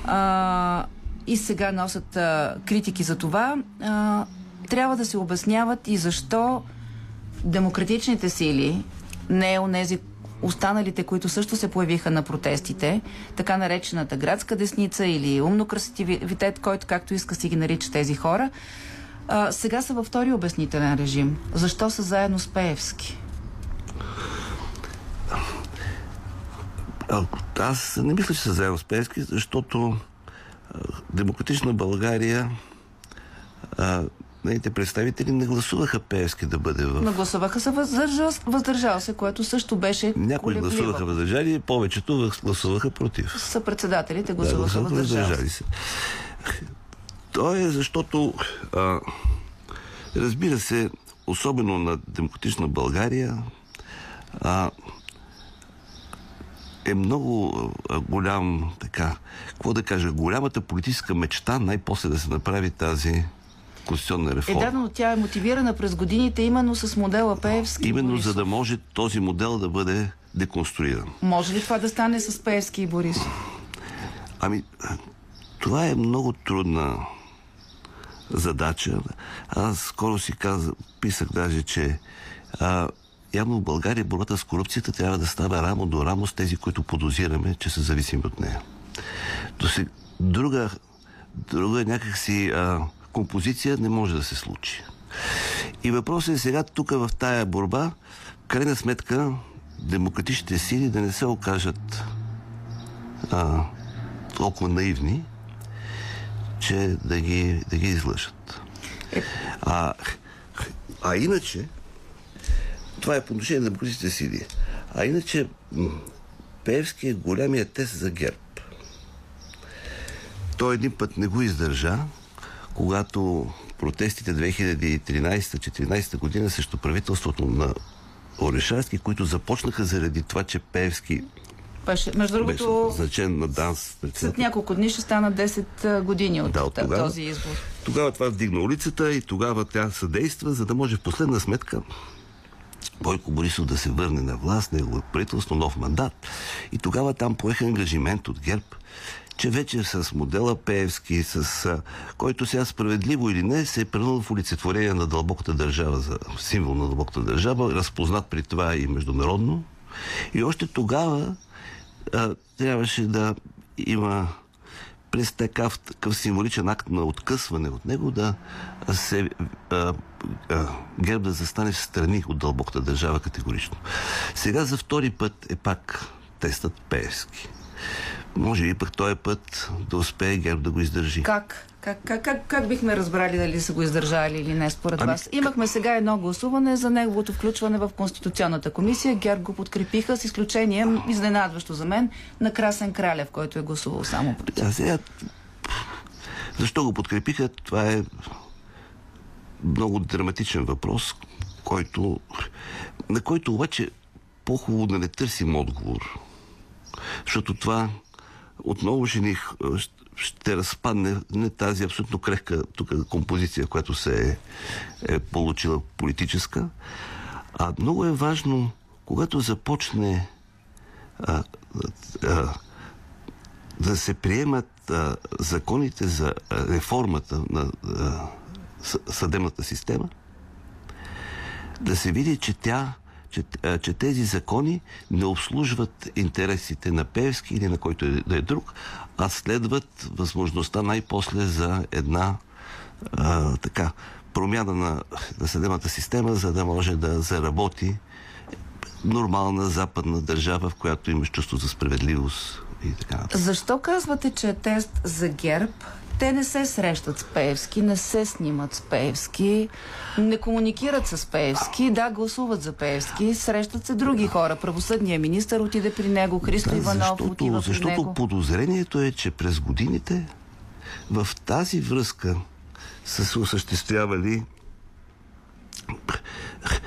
а, и сега носят а, критики за това, а, трябва да се обясняват и защо демократичните сили, не онези останалите, които също се появиха на протестите, така наречената градска десница или умно красивитет, който както иска си ги нарича тези хора, а, сега са във втори обяснителен режим. Защо са заедно с Пеевски? Аз не мисля, че са заедно с Пеевски, защото Демократична България нейните представители не гласуваха Пеевски да бъде в... Но гласуваха се въздържал, въздържал се, което също беше Някои гласуваха въздържали, повечето гласуваха против. Съпредседателите гласуваха да, въздържали се. То е защото а, разбира се, особено на демократична България а, е много голям, така, какво да кажа, голямата политическа мечта най-после да се направи тази конституционна реформа. Е, да, но тя е мотивирана през годините именно с модела Пеевски. Именно Борисов. за да може този модел да бъде деконструиран. Може ли това да стане с Пеевски и Борисов? Ами, това е много трудна задача. Аз скоро си каза, писах даже, че а, явно в България борбата с корупцията трябва да става рамо до рамо с тези, които подозираме, че са зависими от нея. До си, друга, друга някакси а, композиция не може да се случи. И въпросът е сега тук в тая борба, в крайна сметка, демократичните сили да не се окажат а, толкова наивни, че да ги, да ги излъжат. А, а иначе, това е по отношение на демократичните сили. А иначе, Певски е голямия тест за ГЕРБ. Той един път не го издържа, когато протестите 2013-2014 година срещу правителството на Орешарски, които започнаха заради това, че Певски беше, между другото, беше значен на ДАНС. След няколко дни ще стана 10 години от, да, от тогава, този избор. Тогава това вдигна улицата и тогава тя съдейства, за да може в последна сметка Бойко Борисов да се върне на власт, негово правителство, нов мандат. И тогава там поеха ангажимент от ГЕРБ, че вече с модела Пеевски, с който сега справедливо или не, се е превърнал в олицетворение на дълбоката държава, за символ на дълбоката държава, разпознат при това и международно. И още тогава а, трябваше да има през такъв, такъв символичен акт на откъсване от него да се а, а, герб да застане в страни от дълбоката държава категорично. Сега за втори път е пак тестът Пеевски. Може и пък този път да успее ГЕРБ да го издържи. Как? Как, как, как, как бихме разбрали дали са го издържали или не според Ами, вас? Имахме сега едно гласуване за неговото включване в Конституционната комисия. ГЕРБ го подкрепиха с изключение, изненадващо за мен, на Красен Кралев, който е гласувал само против. А сега, защо го подкрепиха? Това е много драматичен въпрос, който, на който обаче по-хубаво да не търсим отговор. Защото това отново ще, ни, ще разпадне не тази абсолютно крехка тук композиция, която се е, е получила политическа. А много е важно, когато започне а, а, да се приемат а, законите за реформата на а, съдебната система, да се види, че тя че, а, че тези закони не обслужват интересите на Певски или на който да е друг, а следват възможността най-после за една а, така промяна на, на съдебната система, за да може да заработи нормална западна държава, в която имаш чувство за справедливост и така нататък. Защо казвате, че е тест за ГЕРБ? Те не се срещат с Пеевски, не се снимат с Пеевски, не комуникират с Пеевски, да, гласуват за Пеевски, срещат се други хора. Правосъдният министр отиде при него, Христо Да, Иванов защото, отива при защото него. подозрението е, че през годините в тази връзка са се осъществявали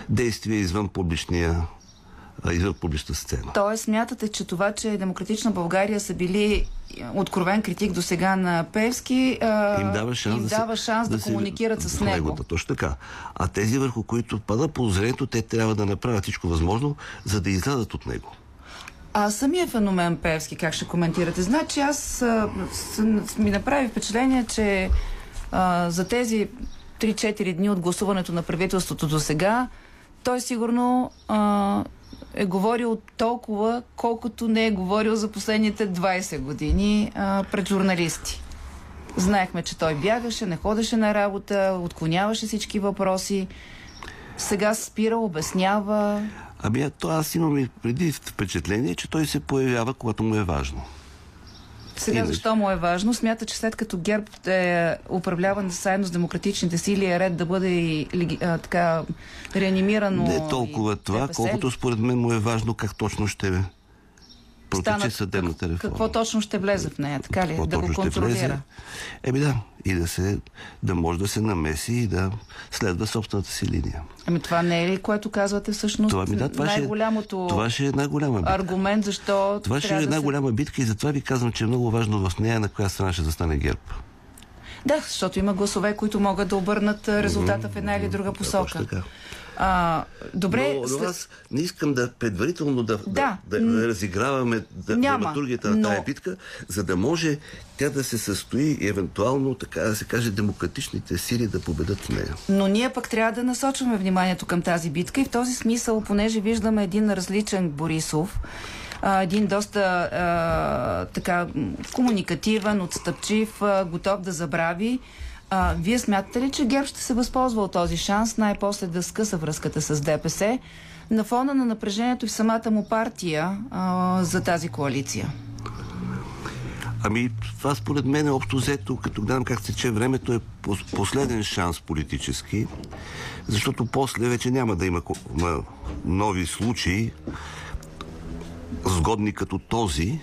действия извън публичния а, извън публичната сцена. Тоест, смятате, че това, че Демократична България са били откровен критик до сега на Певски, а, им дава шанс, им да, дава шанс да, се- комуникират с него. Да, точно така. А тези върху които пада подозрението, те трябва да направят всичко възможно, за да излязат от него. А самия феномен Певски, как ще коментирате? Значи аз а, с, ми направи впечатление, че а, за тези 3-4 дни от гласуването на правителството до сега, той сигурно а, е говорил толкова, колкото не е говорил за последните 20 години а, пред журналисти. Знаехме, че той бягаше, не ходеше на работа, отклоняваше всички въпроси. Сега спира, обяснява. Ами то аз имам и преди впечатление, че той се появява, когато му е важно. Сега Иначе. защо му е важно? Смята, че след като ГЕРБ е управляван заедно с демократичните сили е ред да бъде и а, така реанимирано. Не толкова и това, колкото според мен му е важно как точно ще протече съдебната реформа. Какво точно ще влезе в нея, така ли? Какво да го контролира. Еми да, и да, се, да може да се намеси и да следва собствената си линия. Ами това не е ли, което казвате всъщност Това, ми, да, това, ще, най-голямото това ще е една голяма битка. аргумент, защо Това ще е една да голяма битка и затова ви казвам, че е много важно в нея на коя страна ще застане ГЕРБ. Да, защото има гласове, които могат да обърнат резултата в една или друга Да, посока. така. А, добре, но, но аз не искам да предварително да, Да. да, да, разиграваме да, Няма, драматургията на но- тая битка, за да може тя да се състои и евентуално, така да се каже, демократичните сили да победат в нея. Но ние пък трябва да насочваме вниманието към тази битка и в този смисъл, понеже виждаме един различен Борисов, един доста а, така комуникативен, отстъпчив, а, готов да забрави. А, вие смятате ли, че ГЕРБ ще се възползва от този шанс най-после да скъса връзката с ДПС на фона на напрежението в самата му партия а, за тази коалиция? Ами, това според мен е общо взето, като гледам как тече времето, е пос- последен шанс политически, защото после вече няма да има нови случаи, сгодни като този,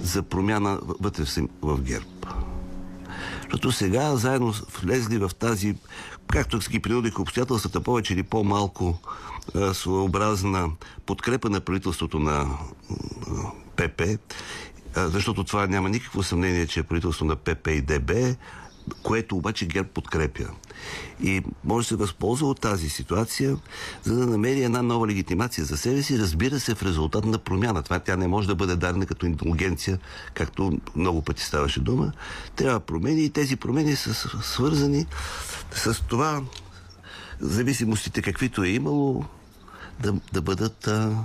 за промяна вътре в ГЕРБ. Защото сега, заедно влезли в тази, както ги принудиха обстоятелствата, повече или по-малко своеобразна подкрепа на правителството на ПП, защото това няма никакво съмнение, че е правителство на ПП и ДБ, което обаче ГЕРБ подкрепя. И може да се възползва от тази ситуация, за да намери една нова легитимация за себе си, разбира се, в резултат на промяна. Това тя не може да бъде дадена като индулгенция, както много пъти ставаше дума. Трябва промени и тези промени са свързани с това, зависимостите каквито е имало, да, да, бъдат,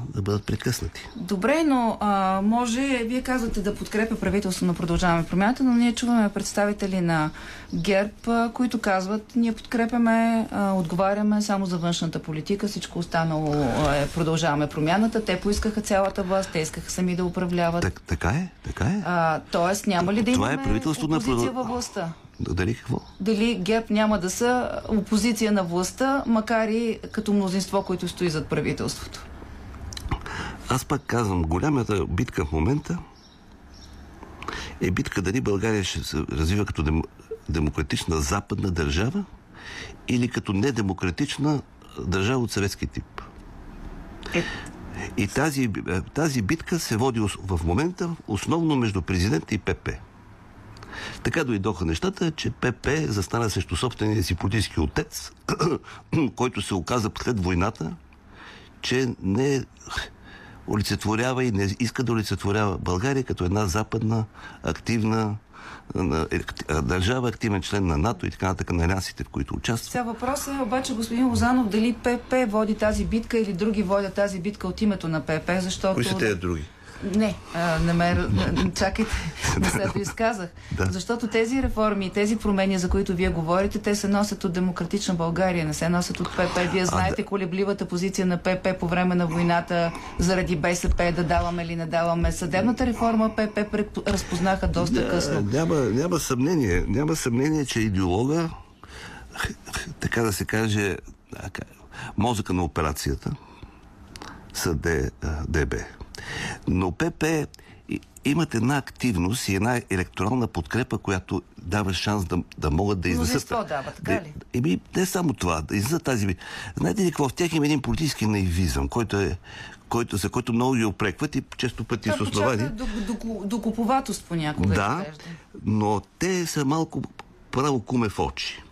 да бъдат прекъснати. Добре, но а, може, вие казвате да подкрепя правителство на продължаваме промяната, но ние чуваме представители на ГЕРБ, а, които казват, ние подкрепяме, а, отговаряме само за външната политика, всичко останало е продължаваме промяната. Те поискаха цялата власт, те искаха сами да управляват. Так, така е, така е. А, тоест няма ли да Това е имаме правителство на във властта? Дали какво? Дали ГЕРБ няма да са опозиция на властта, макар и като мнозинство, които стои зад правителството? Аз пак казвам, голямата битка в момента е битка дали България ще се развива като дем, демократична западна държава или като недемократична държава от съветски тип. Е. И тази, тази битка се води в момента основно между президента и ПП. Така дойдоха нещата, че ПП застана срещу собствения си политически отец, който се оказа след войната, че не олицетворява и не иска да олицетворява България като една западна, активна държава, активен член на НАТО и така нататък на алиансите, в които участва. Сега въпросът е обаче, господин Лозанов, дали ПП води тази битка или други водят тази битка от името на ПП, защото... Кои са тези други? Не, а, не ме... н- Чакайте, не се доизказах. Да. Защото тези реформи и тези промени, за които вие говорите, те се носят от демократична България, не се носят от ПП. Вие знаете колебливата позиция на ПП по време на войната заради БСП, да даваме или не даваме. Съдебната реформа ПП разпознаха доста късно. Няма, няма съмнение. Няма съмнение, че идеолога, така да се каже, мозъка на операцията са Д, ДБ. Но ПП имат една активност и една електорална подкрепа, която дава шанс да, да могат да изнесат. Мнозинство дава, така Да- ли? Еми, не само това, да излизат тази... Знаете ли какво? В тях има един политически наивизъм, който е който, за който много ги опрекват и често пъти с Това основание. почака до, до, до куповатост понякога. Да, но те са малко право куме в очи.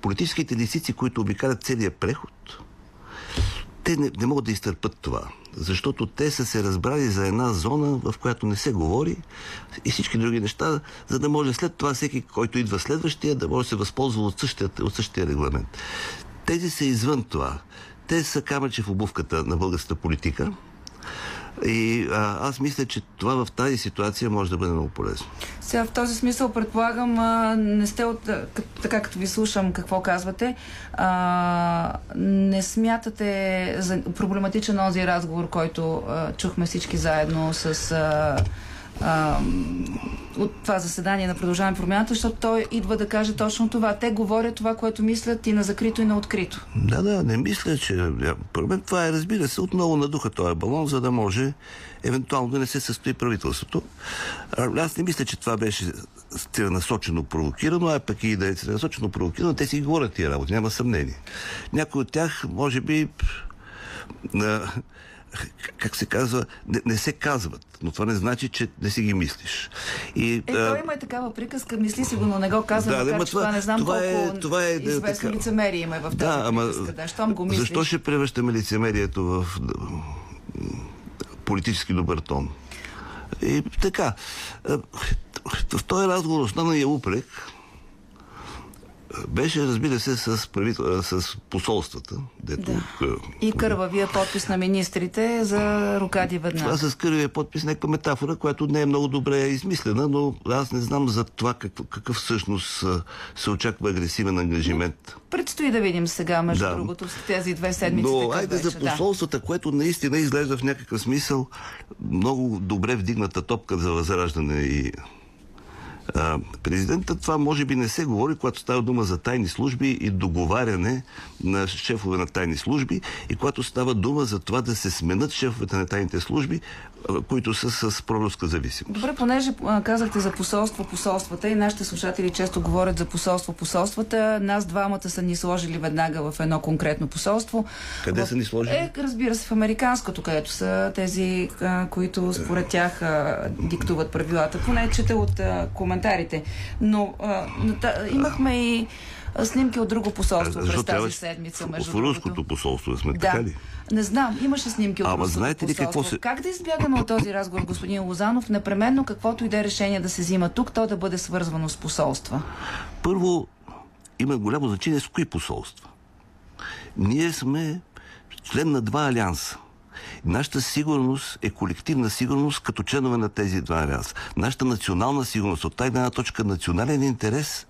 Политическите лисици, които обикалят целият преход, те не, не могат да изтърпат това. Защото те са се разбрали за една зона, в която не се говори и всички други неща, за да може след това всеки, който идва следващия, да може да се възползва от същия, от същия регламент. Тези са извън това. Те са камъче в обувката на българската политика. И а, аз мисля, че това в тази ситуация може да бъде много полезно. Сега в този смисъл предполагам, а, не сте от, така като ви слушам какво казвате, а, не смятате за проблематичен този разговор, който а, чухме всички заедно с а, от това заседание на Продължаване промяната, защото той идва да каже точно това. Те говорят това, което мислят и на закрито и на открито. Да, да, не мисля, че... мен това е, разбира се, отново надуха този балон, за да може евентуално да не се състои правителството. Аз не мисля, че това беше целенасочено провокирано, а пък и да е целенасочено провокирано, те си говорят тия работи, няма съмнение. Някои от тях, може би, на, как се казва, не, не се казват, но това не значи, че не си ги мислиш. И, Е, а, той има и такава приказка, мисли си го, но не го казва, Да, макар ама това- това не знам това е- колко това е, да, известно така. лицемерие има в тази Да, ама приказка. Да, щом го мислиш. защо ще превръщаме лицемерието в политически добър тон? И така, е, в този разговор основният упрек беше, разбира се, с, правител... с посолствата, дето... Да. И кървавия подпис на министрите за рукади Това веднага. с кървия подпис е някаква метафора, която не е много добре измислена, но аз не знам за това какъв, какъв всъщност се очаква агресивен ангажимент. Предстои да видим сега, между Да. другото, в тези две седмици. Но айде вече, за посолствата, което наистина изглежда в някакъв смисъл много добре вдигната топка за възраждане и президента, това може би не се говори, когато става дума за тайни служби и договаряне на шефове на тайни служби и когато става дума за това да се сменят шефовете на тайните служби, които са с проруска зависимост. Добре, понеже казахте за посолство, посолствата и нашите слушатели често говорят за посолство, посолствата. Нас двамата са ни сложили веднага в едно конкретно посолство. Къде в... са ни сложили? Е, разбира се, в американското, където са тези, които според тях диктуват правилата. Поне чета от коментарите. Но имахме и снимки от друго посолство през тази седмица, в между руското другото. посолство сме, Да. така ли? Не знам, имаше снимки от Ама знаете ли какво се- Как да избягаме от този разговор, господин Лозанов? Непременно каквото и да е решение да се взима тук, то да бъде свързвано с посолства. Първо, има голямо значение с кои посолства. Ние сме член на два алианса. Нашата сигурност е колективна сигурност като членове на тези два алианса. Нашата национална сигурност, от тази една точка национален интерес,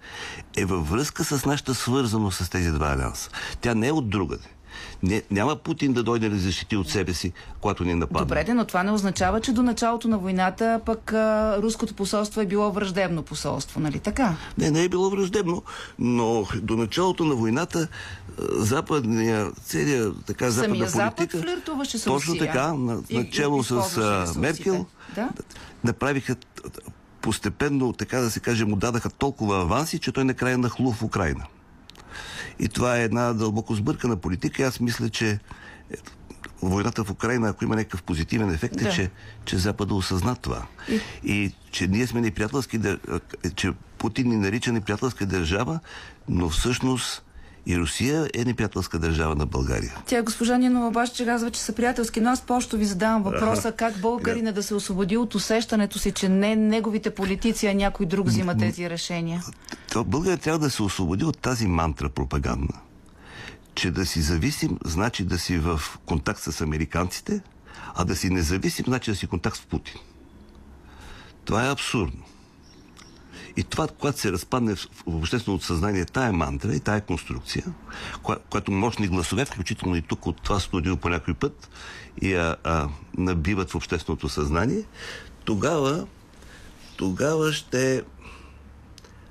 е във връзка с нашата свързаност с тези два алианса. Тя не е от другаде. Не, няма Путин да дойде да защити от себе си, когато ни нападне. Добре, де, но това не означава, че до началото на войната пък а, руското посолство е било враждебно посолство, нали така? Не, не е било враждебно, но до началото на войната западния, целият така Самия западна Запад политика... флиртуваше с Точно Русия. така, на, И- начало и с а. Меркел, Да? направиха постепенно, така да се каже, му дадаха толкова аванси, че той накрая нахлу в Украина. И това е една дълбоко сбъркана политика. Аз мисля, че е, войната в Украина, ако има някакъв позитивен ефект, е, Да. че, че Запада осъзна това. И... и че ние сме неприятелски, е, че Путин ни нарича неприятелска държава, но всъщност и Русия е неприятелска държава на България. Тя госпожа Нинова обаче казва, че са приятелски, но аз по-що ви задавам въпроса как българина да се освободи от усещането си, че не неговите политици, а някой друг взима тези решения. То България трябва да се освободи от тази мантра пропагандна, че да си зависим, значи да си в контакт с американците, а да си независим, значи да си в контакт с Путин. Това е абсурдно. И това, когато се разпадне в общественото съзнание тая мантра и тая конструкция, коя, която мощни гласове, включително и тук от това студио по някой път, и а, а, набиват в общественото съзнание, тогава, тогава ще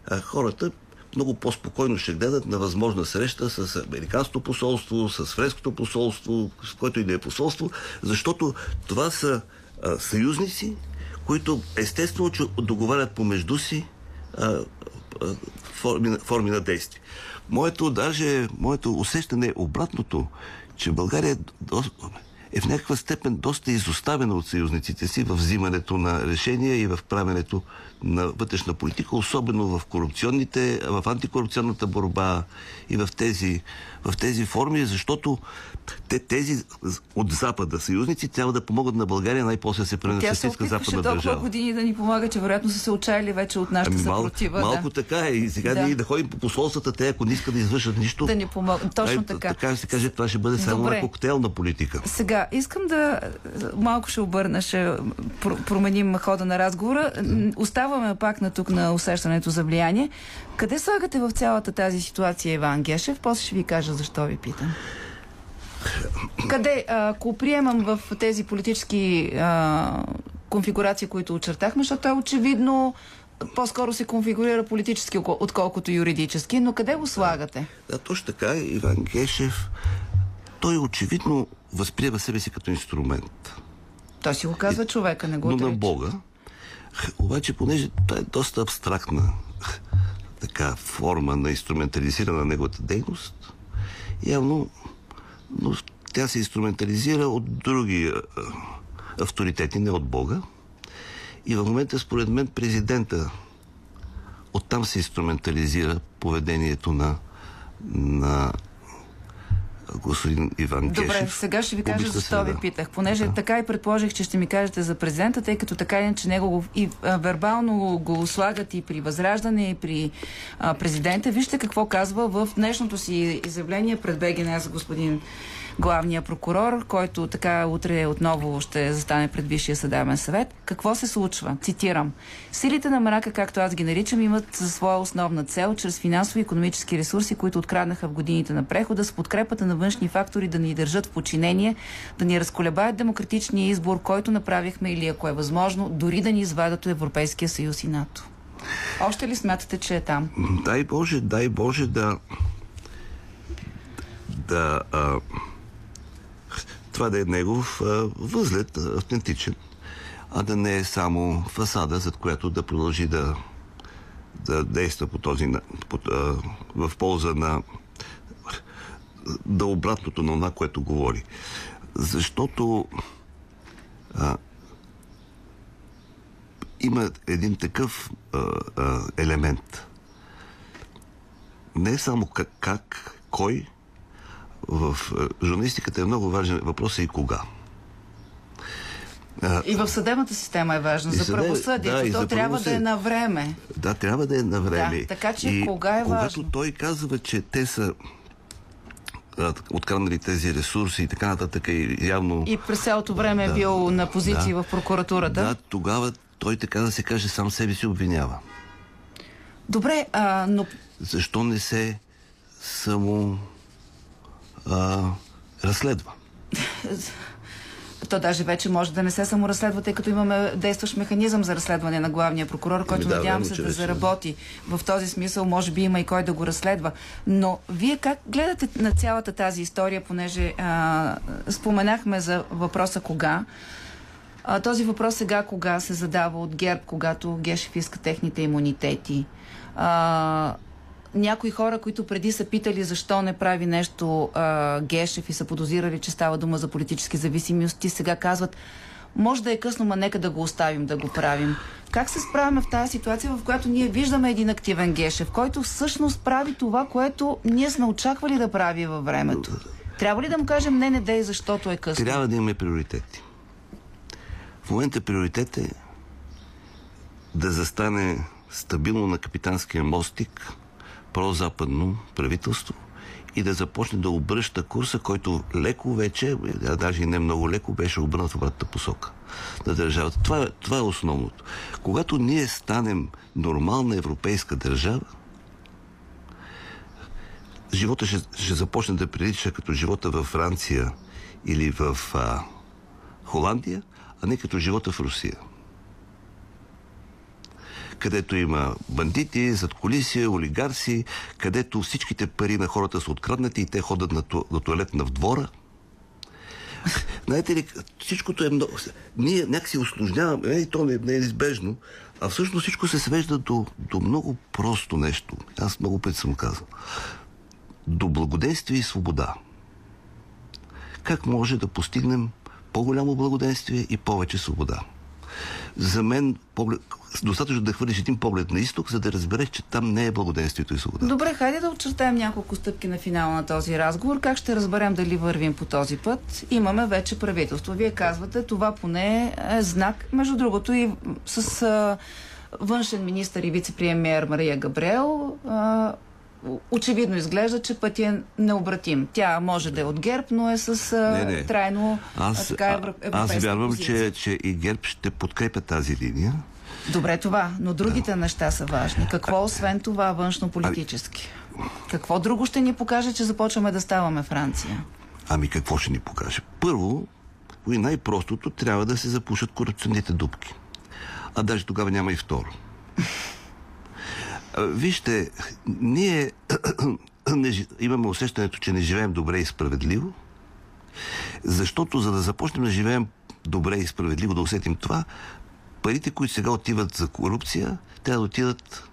а, хората много по-спокойно ще гледат на възможна среща с Американското посолство, с Френското посолство, с което и да е посолство, защото това са а, съюзници, които естествено, че договарят помежду си а, форми, форми на действие. Моето, даже, моето усещане е обратното, че България е е в някаква степен доста изоставена от съюзниците си в взимането на решения и в правенето на вътрешна политика, особено в корупционните, в антикорупционната борба и в тези, в тези форми, защото те, тези от Запада съюзници трябва да помогат на България най-после се превърне в Тя се западна толкова държава. години да ни помага, че вероятно са се отчаяли вече от нашата Ами, мал, съпротива. малко да. така е. И сега Да. ние да ходим по посолствата, те ако не искат да извършат нищо. Да ни помогнат. Точно ай, така. Така се каже, това ще бъде само Добре. една коктейлна политика. Сега, искам да малко ще обърна, ще пр- променим хода на разговора. М, Оставаме пак на тук на усещането за влияние. Къде слагате в цялата тази ситуация Иван Гешев? После ще ви кажа защо ви питам. Къде, ако приемам в тези политически а, конфигурации, които очертахме, защото той очевидно по-скоро се конфигурира политически, отколкото юридически, но къде го слагате? Да, точно така. Иван Гешев, той очевидно възприема себе си като инструмент. Той си го казва човека, не го но на отрича. Бога. Обаче, понеже той е доста абстрактна така форма на инструментализирана на неговата дейност, явно но тя се инструментализира от други авторитети, не от Бога. И в момента, според мен, президента оттам се инструментализира поведението на, на господин Иван Добре, Гешев. сега ще ви кажа защо ви питах. Понеже така и предположих, че ще ми кажете за президента, тъй като така иначе него го, и а, вербално го слагат и при възраждане, и при а, президента. Вижте какво казва в днешното си изявление пред БГН за господин главния прокурор, който така утре отново ще застане пред Висшия съдебен съвет. Какво се случва? Цитирам. Силите на мрака, както аз ги наричам, имат за своя основна цел, чрез финансови и економически ресурси, които откраднаха в годините на прехода, с подкрепата на външни фактори да ни държат в подчинение, да ни разколебаят демократичния избор, който направихме или ако е възможно, дори да ни извадят от Европейския съюз и НАТО. Още ли смятате, че е там? Дай Боже, дай Боже да да а, това да е негов възглед, автентичен, а да не е само фасада, зад която да продължи да, да действа по този, по, в полза на да обратното на това, което говори. Защото а, има един такъв а, а, елемент. Не само как, как кой, в а, журналистиката е много важен въпрос е и кога. И в съдебната система е важно. И За правосъдието. да, То за трябва да правосъдие. е на време. Да, трябва да е на време. Да, така че и кога е когато важно? той казва, че те са откраднали тези ресурси и така нататък. И явно... И през цялото време Да. е бил на позиции Да. в прокуратурата. Да, тогава той така да се каже сам себе си обвинява. Добре, а, но Защо не се само а, разследва? то даже вече може да не се саморазследва, тъй като имаме действащ механизъм за разследване на главния прокурор, който да, надявам се да вече- заработи. В този смисъл може би има и кой да го разследва. Но вие как гледате на цялата тази история, понеже а, споменахме за въпроса кога. А, този въпрос сега кога се задава от ГЕРБ, когато Гешев иска техните имунитети. А, някои хора, които преди са питали защо не прави нещо а, Гешев и са подозирали, че става дума за политически зависимости, сега казват, може да е късно, ма нека да го оставим да го правим. Как се справяме в тази ситуация, в която ние виждаме един активен Гешев, който всъщност прави това, което ние сме очаквали да прави във времето? Трябва ли да му кажем не, не дей, защото е късно? Трябва да имаме приоритети. В момента приоритет е да застане стабилно на капитанския мостик прозападно правителство и да започне да обръща курса, който леко вече, даже и не много леко, беше обърнат в обратната посока на държавата. Това, е- това е основното. Когато ние станем нормална европейска държава, живота ще, ще започне да прилича като живота във Франция или в а, Холандия, а не като живота в Русия. Където има бандити, задколисия, олигарси, където всичките пари на хората са откраднати и те ходят на, ту, на туалетна в двора. Знаете ли, всичкото е много... Ние някакси осложняваме, и то не, не е неизбежно, а всъщност всичко се свежда до, до много просто нещо. Аз много пъти съм казал. До благоденствие и свобода. Как може да постигнем по-голямо благоденствие и повече свобода? За мен поглед, достатъчно да хвърлиш един поглед на изток, за да разбереш, че там не е благоденствието и свобода. Добре, хайде да очертаем няколко стъпки на финала на този разговор. Как ще разберем дали вървим по този път? Имаме вече правителство. Вие казвате, това поне е знак. Между другото и с външен министр и вице-премьер Мария Габриел очевидно изглежда, че пътя е необратим. Тя може да е от ГЕРБ, но е с Не, не. трайно Аз, така а, евро, аз европейска вярвам, позиция. че, че и ГЕРБ ще подкрепя тази линия. Добре това, но другите неща са важни. Какво освен това външно-политически? Какво друго ще ни покаже, че започваме да ставаме Франция? Ами какво ще ни покаже? Първо, и най-простото, трябва да се запушат корупционните дупки. А даже тогава няма и второ. Вижте, ние не, имаме усещането, че не живеем добре и справедливо, защото за да започнем да живеем добре и справедливо, да усетим това, парите, които сега отиват за корупция, трябва да отидат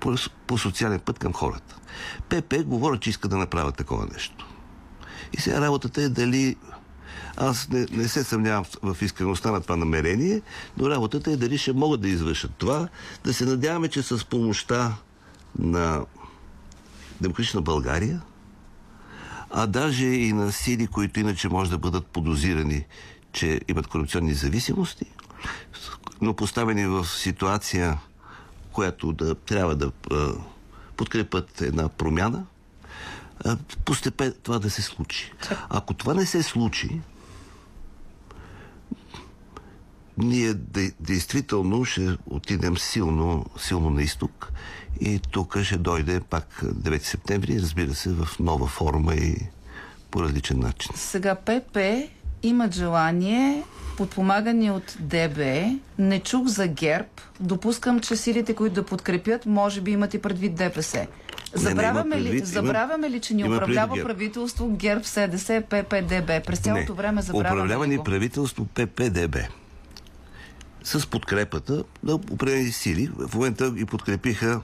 по, по социален път към хората. ПП говорят, че иска да направят такова нещо. И сега работата е дали... Аз не, не се съмнявам в искреността на това намерение, но работата е дали ще могат да извършат това. Да се надяваме, че с помощта на Демократична България, а даже и на сили, които иначе може да бъдат подозирани, че имат корупционни зависимости, но поставени в ситуация, която да трябва да подкрепят една промяна, постепенно това да се случи. Ако това не се случи, ние де, действително ще отидем силно, силно на изток и тук ще дойде пак 9 септември, разбира се, в нова форма и по различен начин. Сега ПП имат желание, подпомагани от ДБ, не чух за ГЕРБ, допускам, че силите, които да подкрепят, може би имат и предвид ДПС. Забравяме, има ли, предвид- има- забравяме ли, че ни има управлява ГЕРБ. правителство ГЕРБ, СДС, ПП, ДБ? През цялото време забравяме Управлява ли ни правителство ППДБ. С подкрепата на определени сили. В момента ги подкрепиха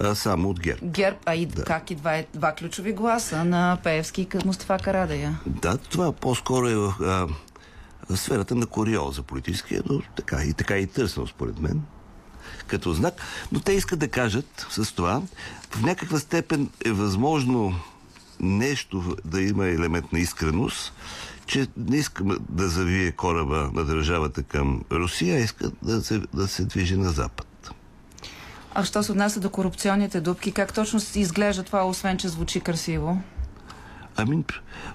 а, само от ГЕРБ. ГЕРБ, а и как и два, два ключови гласа на Пеевски и Мустафа Карадая. Да, това по-скоро е в, а, в сферата на куриоза политическия, но така и така и търсено според мен като знак. Но те искат да кажат с това, в някаква степен е възможно нещо да има елемент на искреност, че не искаме да завие кораба на държавата към Русия, а иска да се, да се движи на запад. А що се отнася до корупционните дупки, как точно изглежда това, освен че звучи красиво? Ами,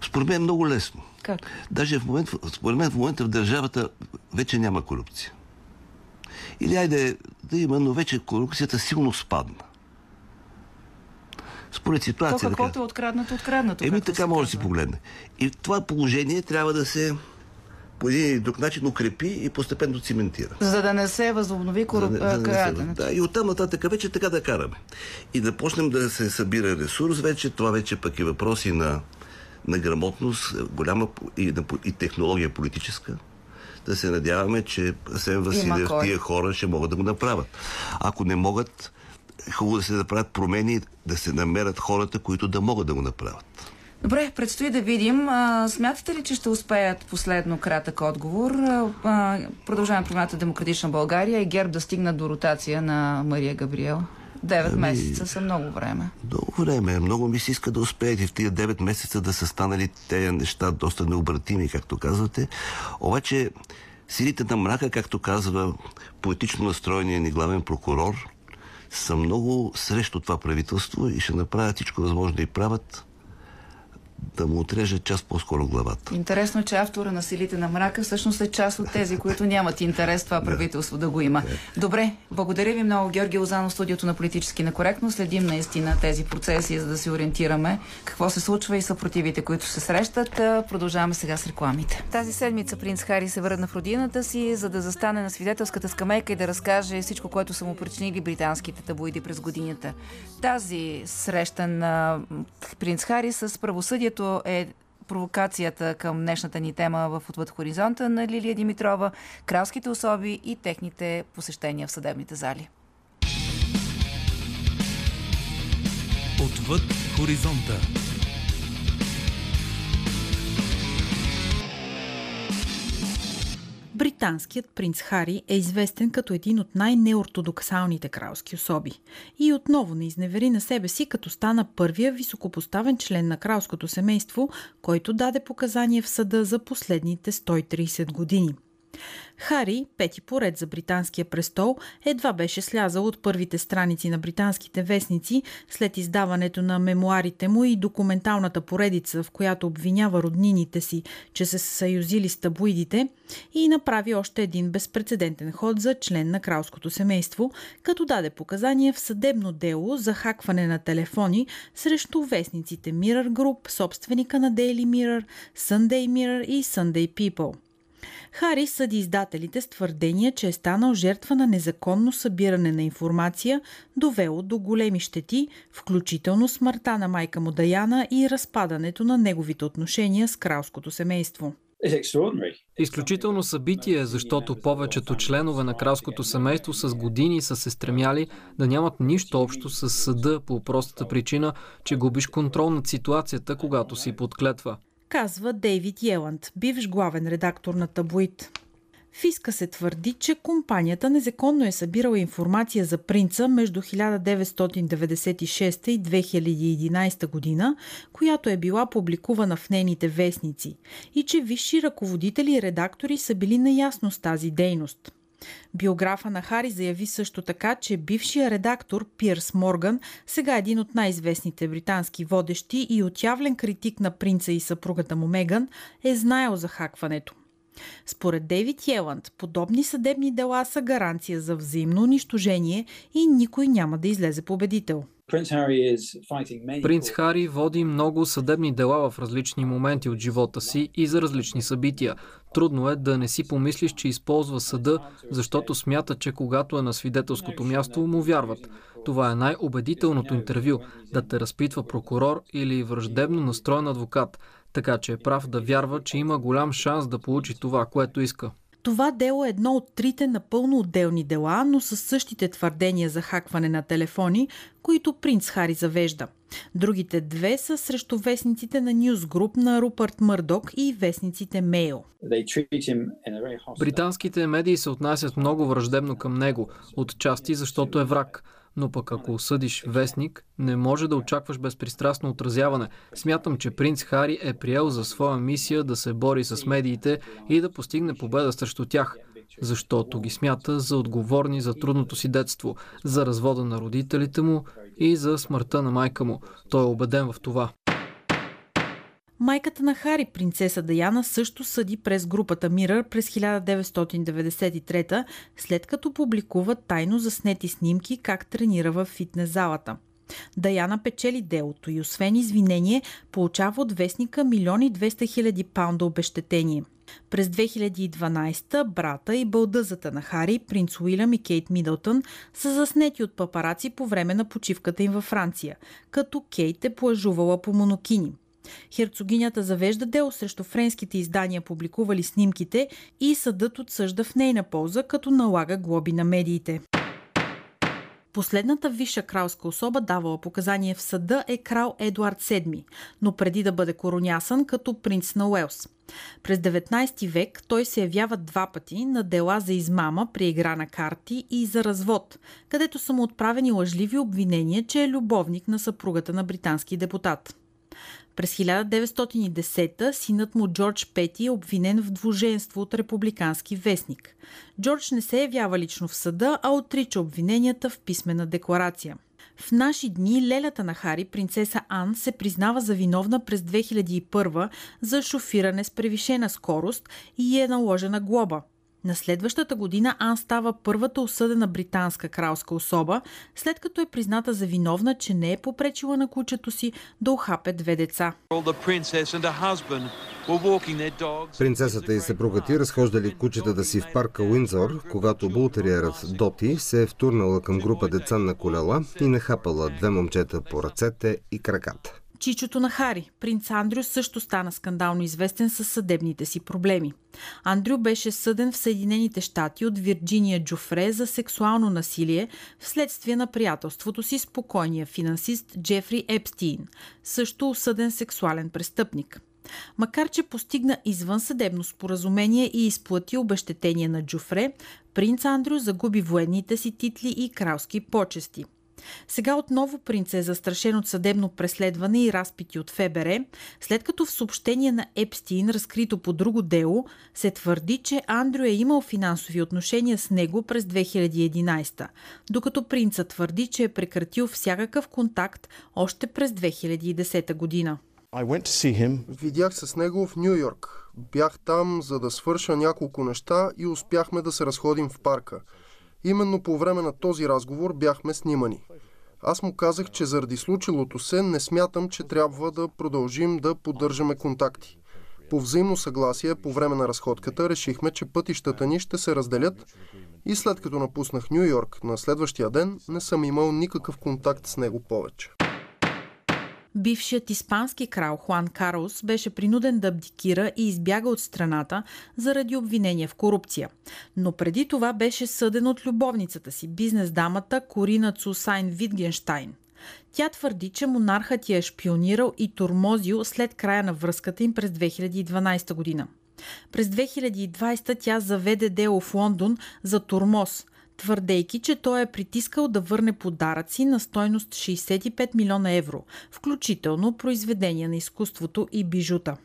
според мен е много лесно. Как? Даже в момента, според мен в момента в държавата вече няма корупция. Или айде да има, но вече корупцията силно спадна. Според То ситуация. каквото е откраднато, откраднато. Еми така се може да казва. погледне. И това положение трябва да се по един или друг начин укрепи и постепенно циментира. За да не се възобнови коруп... За да- за да не се-. Да, и оттам нататък вече така да караме. И да почнем да се събира ресурс вече, това вече пък е въпроси на, на грамотност, голяма и, на, и технология политическа. Да се надяваме, че Асен Василев, тия хора ще могат да го направят. Ако не могат, е хубаво да се направят промени, да се намерят хората, които да могат да го направят. Добре, предстои да видим. А, смятате ли, че ще успеят последно кратък отговор? А, продължаваме програмата Демократична България и ГЕРБ да стигнат до ротация на Мария Габриел. Девет Ами- месеца са много време. Много време. Много ми се иска да успеете в тия 9 месеца да са станали тези неща доста необратими, както казвате. Обаче силите на мрака, както казва поетично настроения ни главен прокурор, са много срещу това правителство и ще направят всичко възможно да и правят да му отрежат част по-скоро главата. Интересно е, че автора на Силите на мрака всъщност е част от тези, които нямат интерес това правителство да го има. Добре, благодаря ви много, Георги Лозанов, студиото на политически некоректно. Следим наистина тези процеси, за да се ориентираме какво се случва и съпротивите, които се срещат. Продължаваме сега с рекламите. Тази седмица принц Хари се върна в родината си, за да застане на свидетелската скамейка и да разкаже всичко, което са му причинили британските таблоиди през годината. Тази среща на принц Хари с правосъдието е провокацията към днешната ни тема в Отвъд хоризонта на Лилия Димитрова, кралските особи и техните посещения в съдебните зали. Отвъд хоризонта. Британският принц Хари е известен като един от най-неортодоксалните кралски особи и отново не изневери на себе си, като стана първия високопоставен член на кралското семейство, който даде показания в съда за последните 130 години. Хари, пети поред за британския престол, едва беше слязал от първите страници на британските вестници след издаването на мемуарите му и документалната поредица, в която обвинява роднините си, че се съюзили с таблоидите и направи още един безпредседентен ход за член на кралското семейство, като даде показания в съдебно дело за хакване на телефони срещу вестниците Mirror Group, собственика на Daily Mirror, Sunday Mirror и Sunday People. Хари съди издателите с твърдение, че е станал жертва на незаконно събиране на информация, довело до големи щети, включително смъртта на майка му Даяна и разпадането на неговите отношения с кралското семейство. Изключително събитие, защото повечето членове на кралското семейство с години са се стремяли да нямат нищо общо с съда по простата причина, че губиш контрол над ситуацията, когато си подклетва. Казва Дейвид Йеланд, бивш главен редактор на таблоид. Фиска се твърди, че компанията незаконно е събирала информация за принца между 1996 и 2011 година, която е била публикувана в нейните вестници, и че висши ръководители и редактори са били наясно с тази дейност. Биографа на Хари заяви също така, че бившия редактор Пирс Морган, сега един от най-известните британски водещи и отявлен критик на принца и съпругата му Меган, е знаел за хакването. Според Дейвид Йеланд, подобни съдебни дела са гаранция за взаимно унищожение и никой няма да излезе победител. Принц Хари води много съдебни дела в различни моменти от живота си и за различни събития. Трудно е да не си помислиш, че използва съда, защото смята, че когато е на свидетелското място, му вярват. Това е най-убедителното интервю – да те разпитва прокурор или враждебно настроен адвокат, така че е прав да вярва, че има голям шанс да получи това, което иска. Това дело е едно от трите напълно отделни дела, но с същите твърдения за хакване на телефони, които принц Хари завежда. Другите две са срещу вестниците на Ньюсгруп на Рупърт Мърдок и вестниците Мейл. Британските медии се отнасят много враждебно към него, отчасти защото е враг. Но пък ако осъдиш вестник, не може да очакваш безпристрастно отразяване. Смятам, че принц Хари е приел за своя мисия да се бори с медиите и да постигне победа срещу тях, защото ги смята за отговорни за трудното си детство, за развода на родителите му и за смъртта на майка му. Той е убеден в това. Майката на Хари, принцеса Даяна, също съди през групата Мирър през 1993 след като публикува тайно заснети снимки как тренира в фитнес залата. Даяна печели делото и освен извинение, получава от вестника милиони 200 хиляди паунда обещетение. През 2012 брата и бълдъзата на Хари, принц Уилям и Кейт Мидълтън, са заснети от папараци по време на почивката им във Франция, като Кейт е плажувала по монокини. Херцогинята завежда дело срещу френските издания, публикували снимките и съдът отсъжда в нейна полза, като налага глоби на медиите. Последната висша кралска особа давала показание в съда е крал Едуард VII, но преди да бъде коронясан като принц на Уелс. През 19 век той се явява два пъти на дела за измама при игра на карти и за развод, където са му отправени лъжливи обвинения, че е любовник на съпругата на британски депутат. През 1910 синът му Джордж Пети е обвинен в двуженство от републикански вестник. Джордж не се явява лично в съда, а отрича обвиненията в писмена декларация. В наши дни лелята на Хари, принцеса Ан, се признава за виновна през 2001 за шофиране с превишена скорост и е наложена глоба. На следващата година Ан става първата осъдена британска кралска особа, след като е призната за виновна, че не е попречила на кучето си да охапе две деца. Принцесата и съпругът ти разхождали кучетата си в парка Уинзор, когато бултериерът Доти се е втурнала към група деца на колела и нахапала две момчета по ръцете и краката. Чичото на Хари, принц Андрю, също стана скандално известен със съдебните си проблеми. Андрю беше съден в Съединените щати от Вирджиния Джофре за сексуално насилие вследствие на приятелството си с покойния финансист Джефри Епстин, също осъден сексуален престъпник. Макар, че постигна извън съдебно споразумение и изплати обещетение на Джофре, принц Андрю загуби военните си титли и кралски почести – сега отново принц е застрашен от съдебно преследване и разпити от ФБР, след като в съобщение на Епстин, разкрито по друго дело, се твърди, че Андрю е имал финансови отношения с него през 2011, докато принца твърди, че е прекратил всякакъв контакт още през 2010 година. Видях се с него в Нью Йорк. Бях там, за да свърша няколко неща и успяхме да се разходим в парка. Именно по време на този разговор бяхме снимани. Аз му казах, че заради случилото се не смятам, че трябва да продължим да поддържаме контакти. По взаимно съгласие, по време на разходката, решихме, че пътищата ни ще се разделят и след като напуснах Нью Йорк на следващия ден, не съм имал никакъв контакт с него повече. Бившият испански крал Хуан Карлос беше принуден да абдикира и избяга от страната заради обвинения в корупция. Но преди това беше съден от любовницата си, бизнес дамата Корина Цусайн Витгенштайн. Тя твърди, че монархът я е шпионирал и турмозил след края на връзката им през 2012 година. През 2020 тя заведе дело в Лондон за турмоз – твърдейки, че той е притискал да върне подаръци на стойност 65 милиона евро, включително произведения на изкуството и бижута.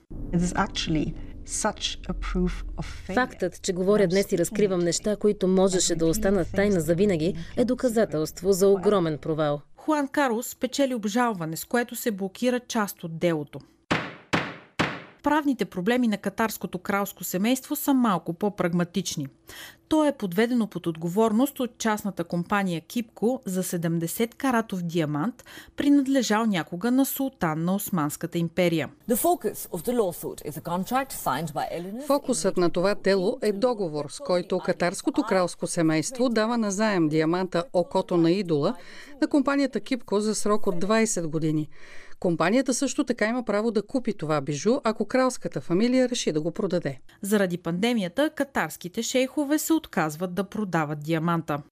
Фактът, че говоря днес и разкривам неща, които можеше да останат тайна за винаги, е доказателство за огромен провал. Хуан Карлос печели обжалване, с което се блокира част от делото правните проблеми на катарското кралско семейство са малко по-прагматични. То е подведено под отговорност от частната компания Кипко за 70 каратов диамант, принадлежал някога на султан на Османската империя. Фокусът на това тело е договор, с който катарското кралско семейство дава назаем диаманта Окото на идола на компанията Кипко за срок от 20 години. Компанията също така има право да купи това бижу, ако кралската фамилия реши да го продаде. Заради пандемията, катарските шейхове се отказват да продават диаманта.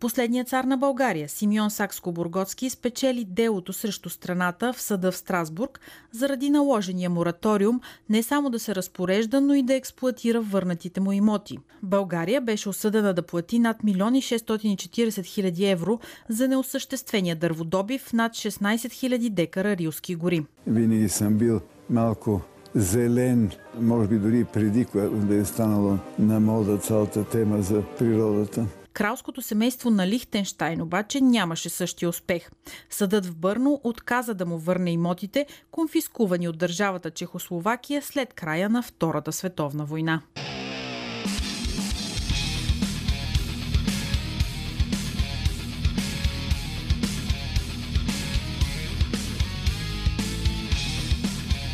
Последният цар на България, Симеон Сакско-Бургоцки, спечели делото срещу страната в съда в Страсбург заради наложения мораториум не само да се разпорежда, но и да експлуатира върнатите му имоти. България беше осъдена да плати над 1 640 хиляди евро за неосъществения дърводобив над 16 000 декара рилски гори. Винаги съм бил малко зелен, може би дори преди, да е станало на мода цялата тема за природата. Кралското семейство на Лихтенштайн обаче нямаше същия успех. Съдът в Бърно отказа да му върне имотите, конфискувани от държавата Чехословакия след края на Втората световна война.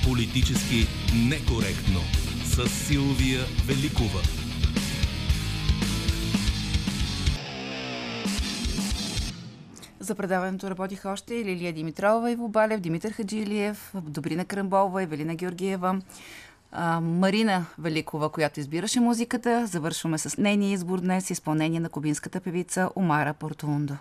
Политически некоректно с Силвия Великова. За предаването работиха още Лилия Димитрова, Иво Балев, Димитър Хаджилиев, Добрина Крамболова, Евелина Георгиева, Марина Великова, която избираше музиката. Завършваме с нейния избор днес изпълнение на кубинската певица Омара Портундо.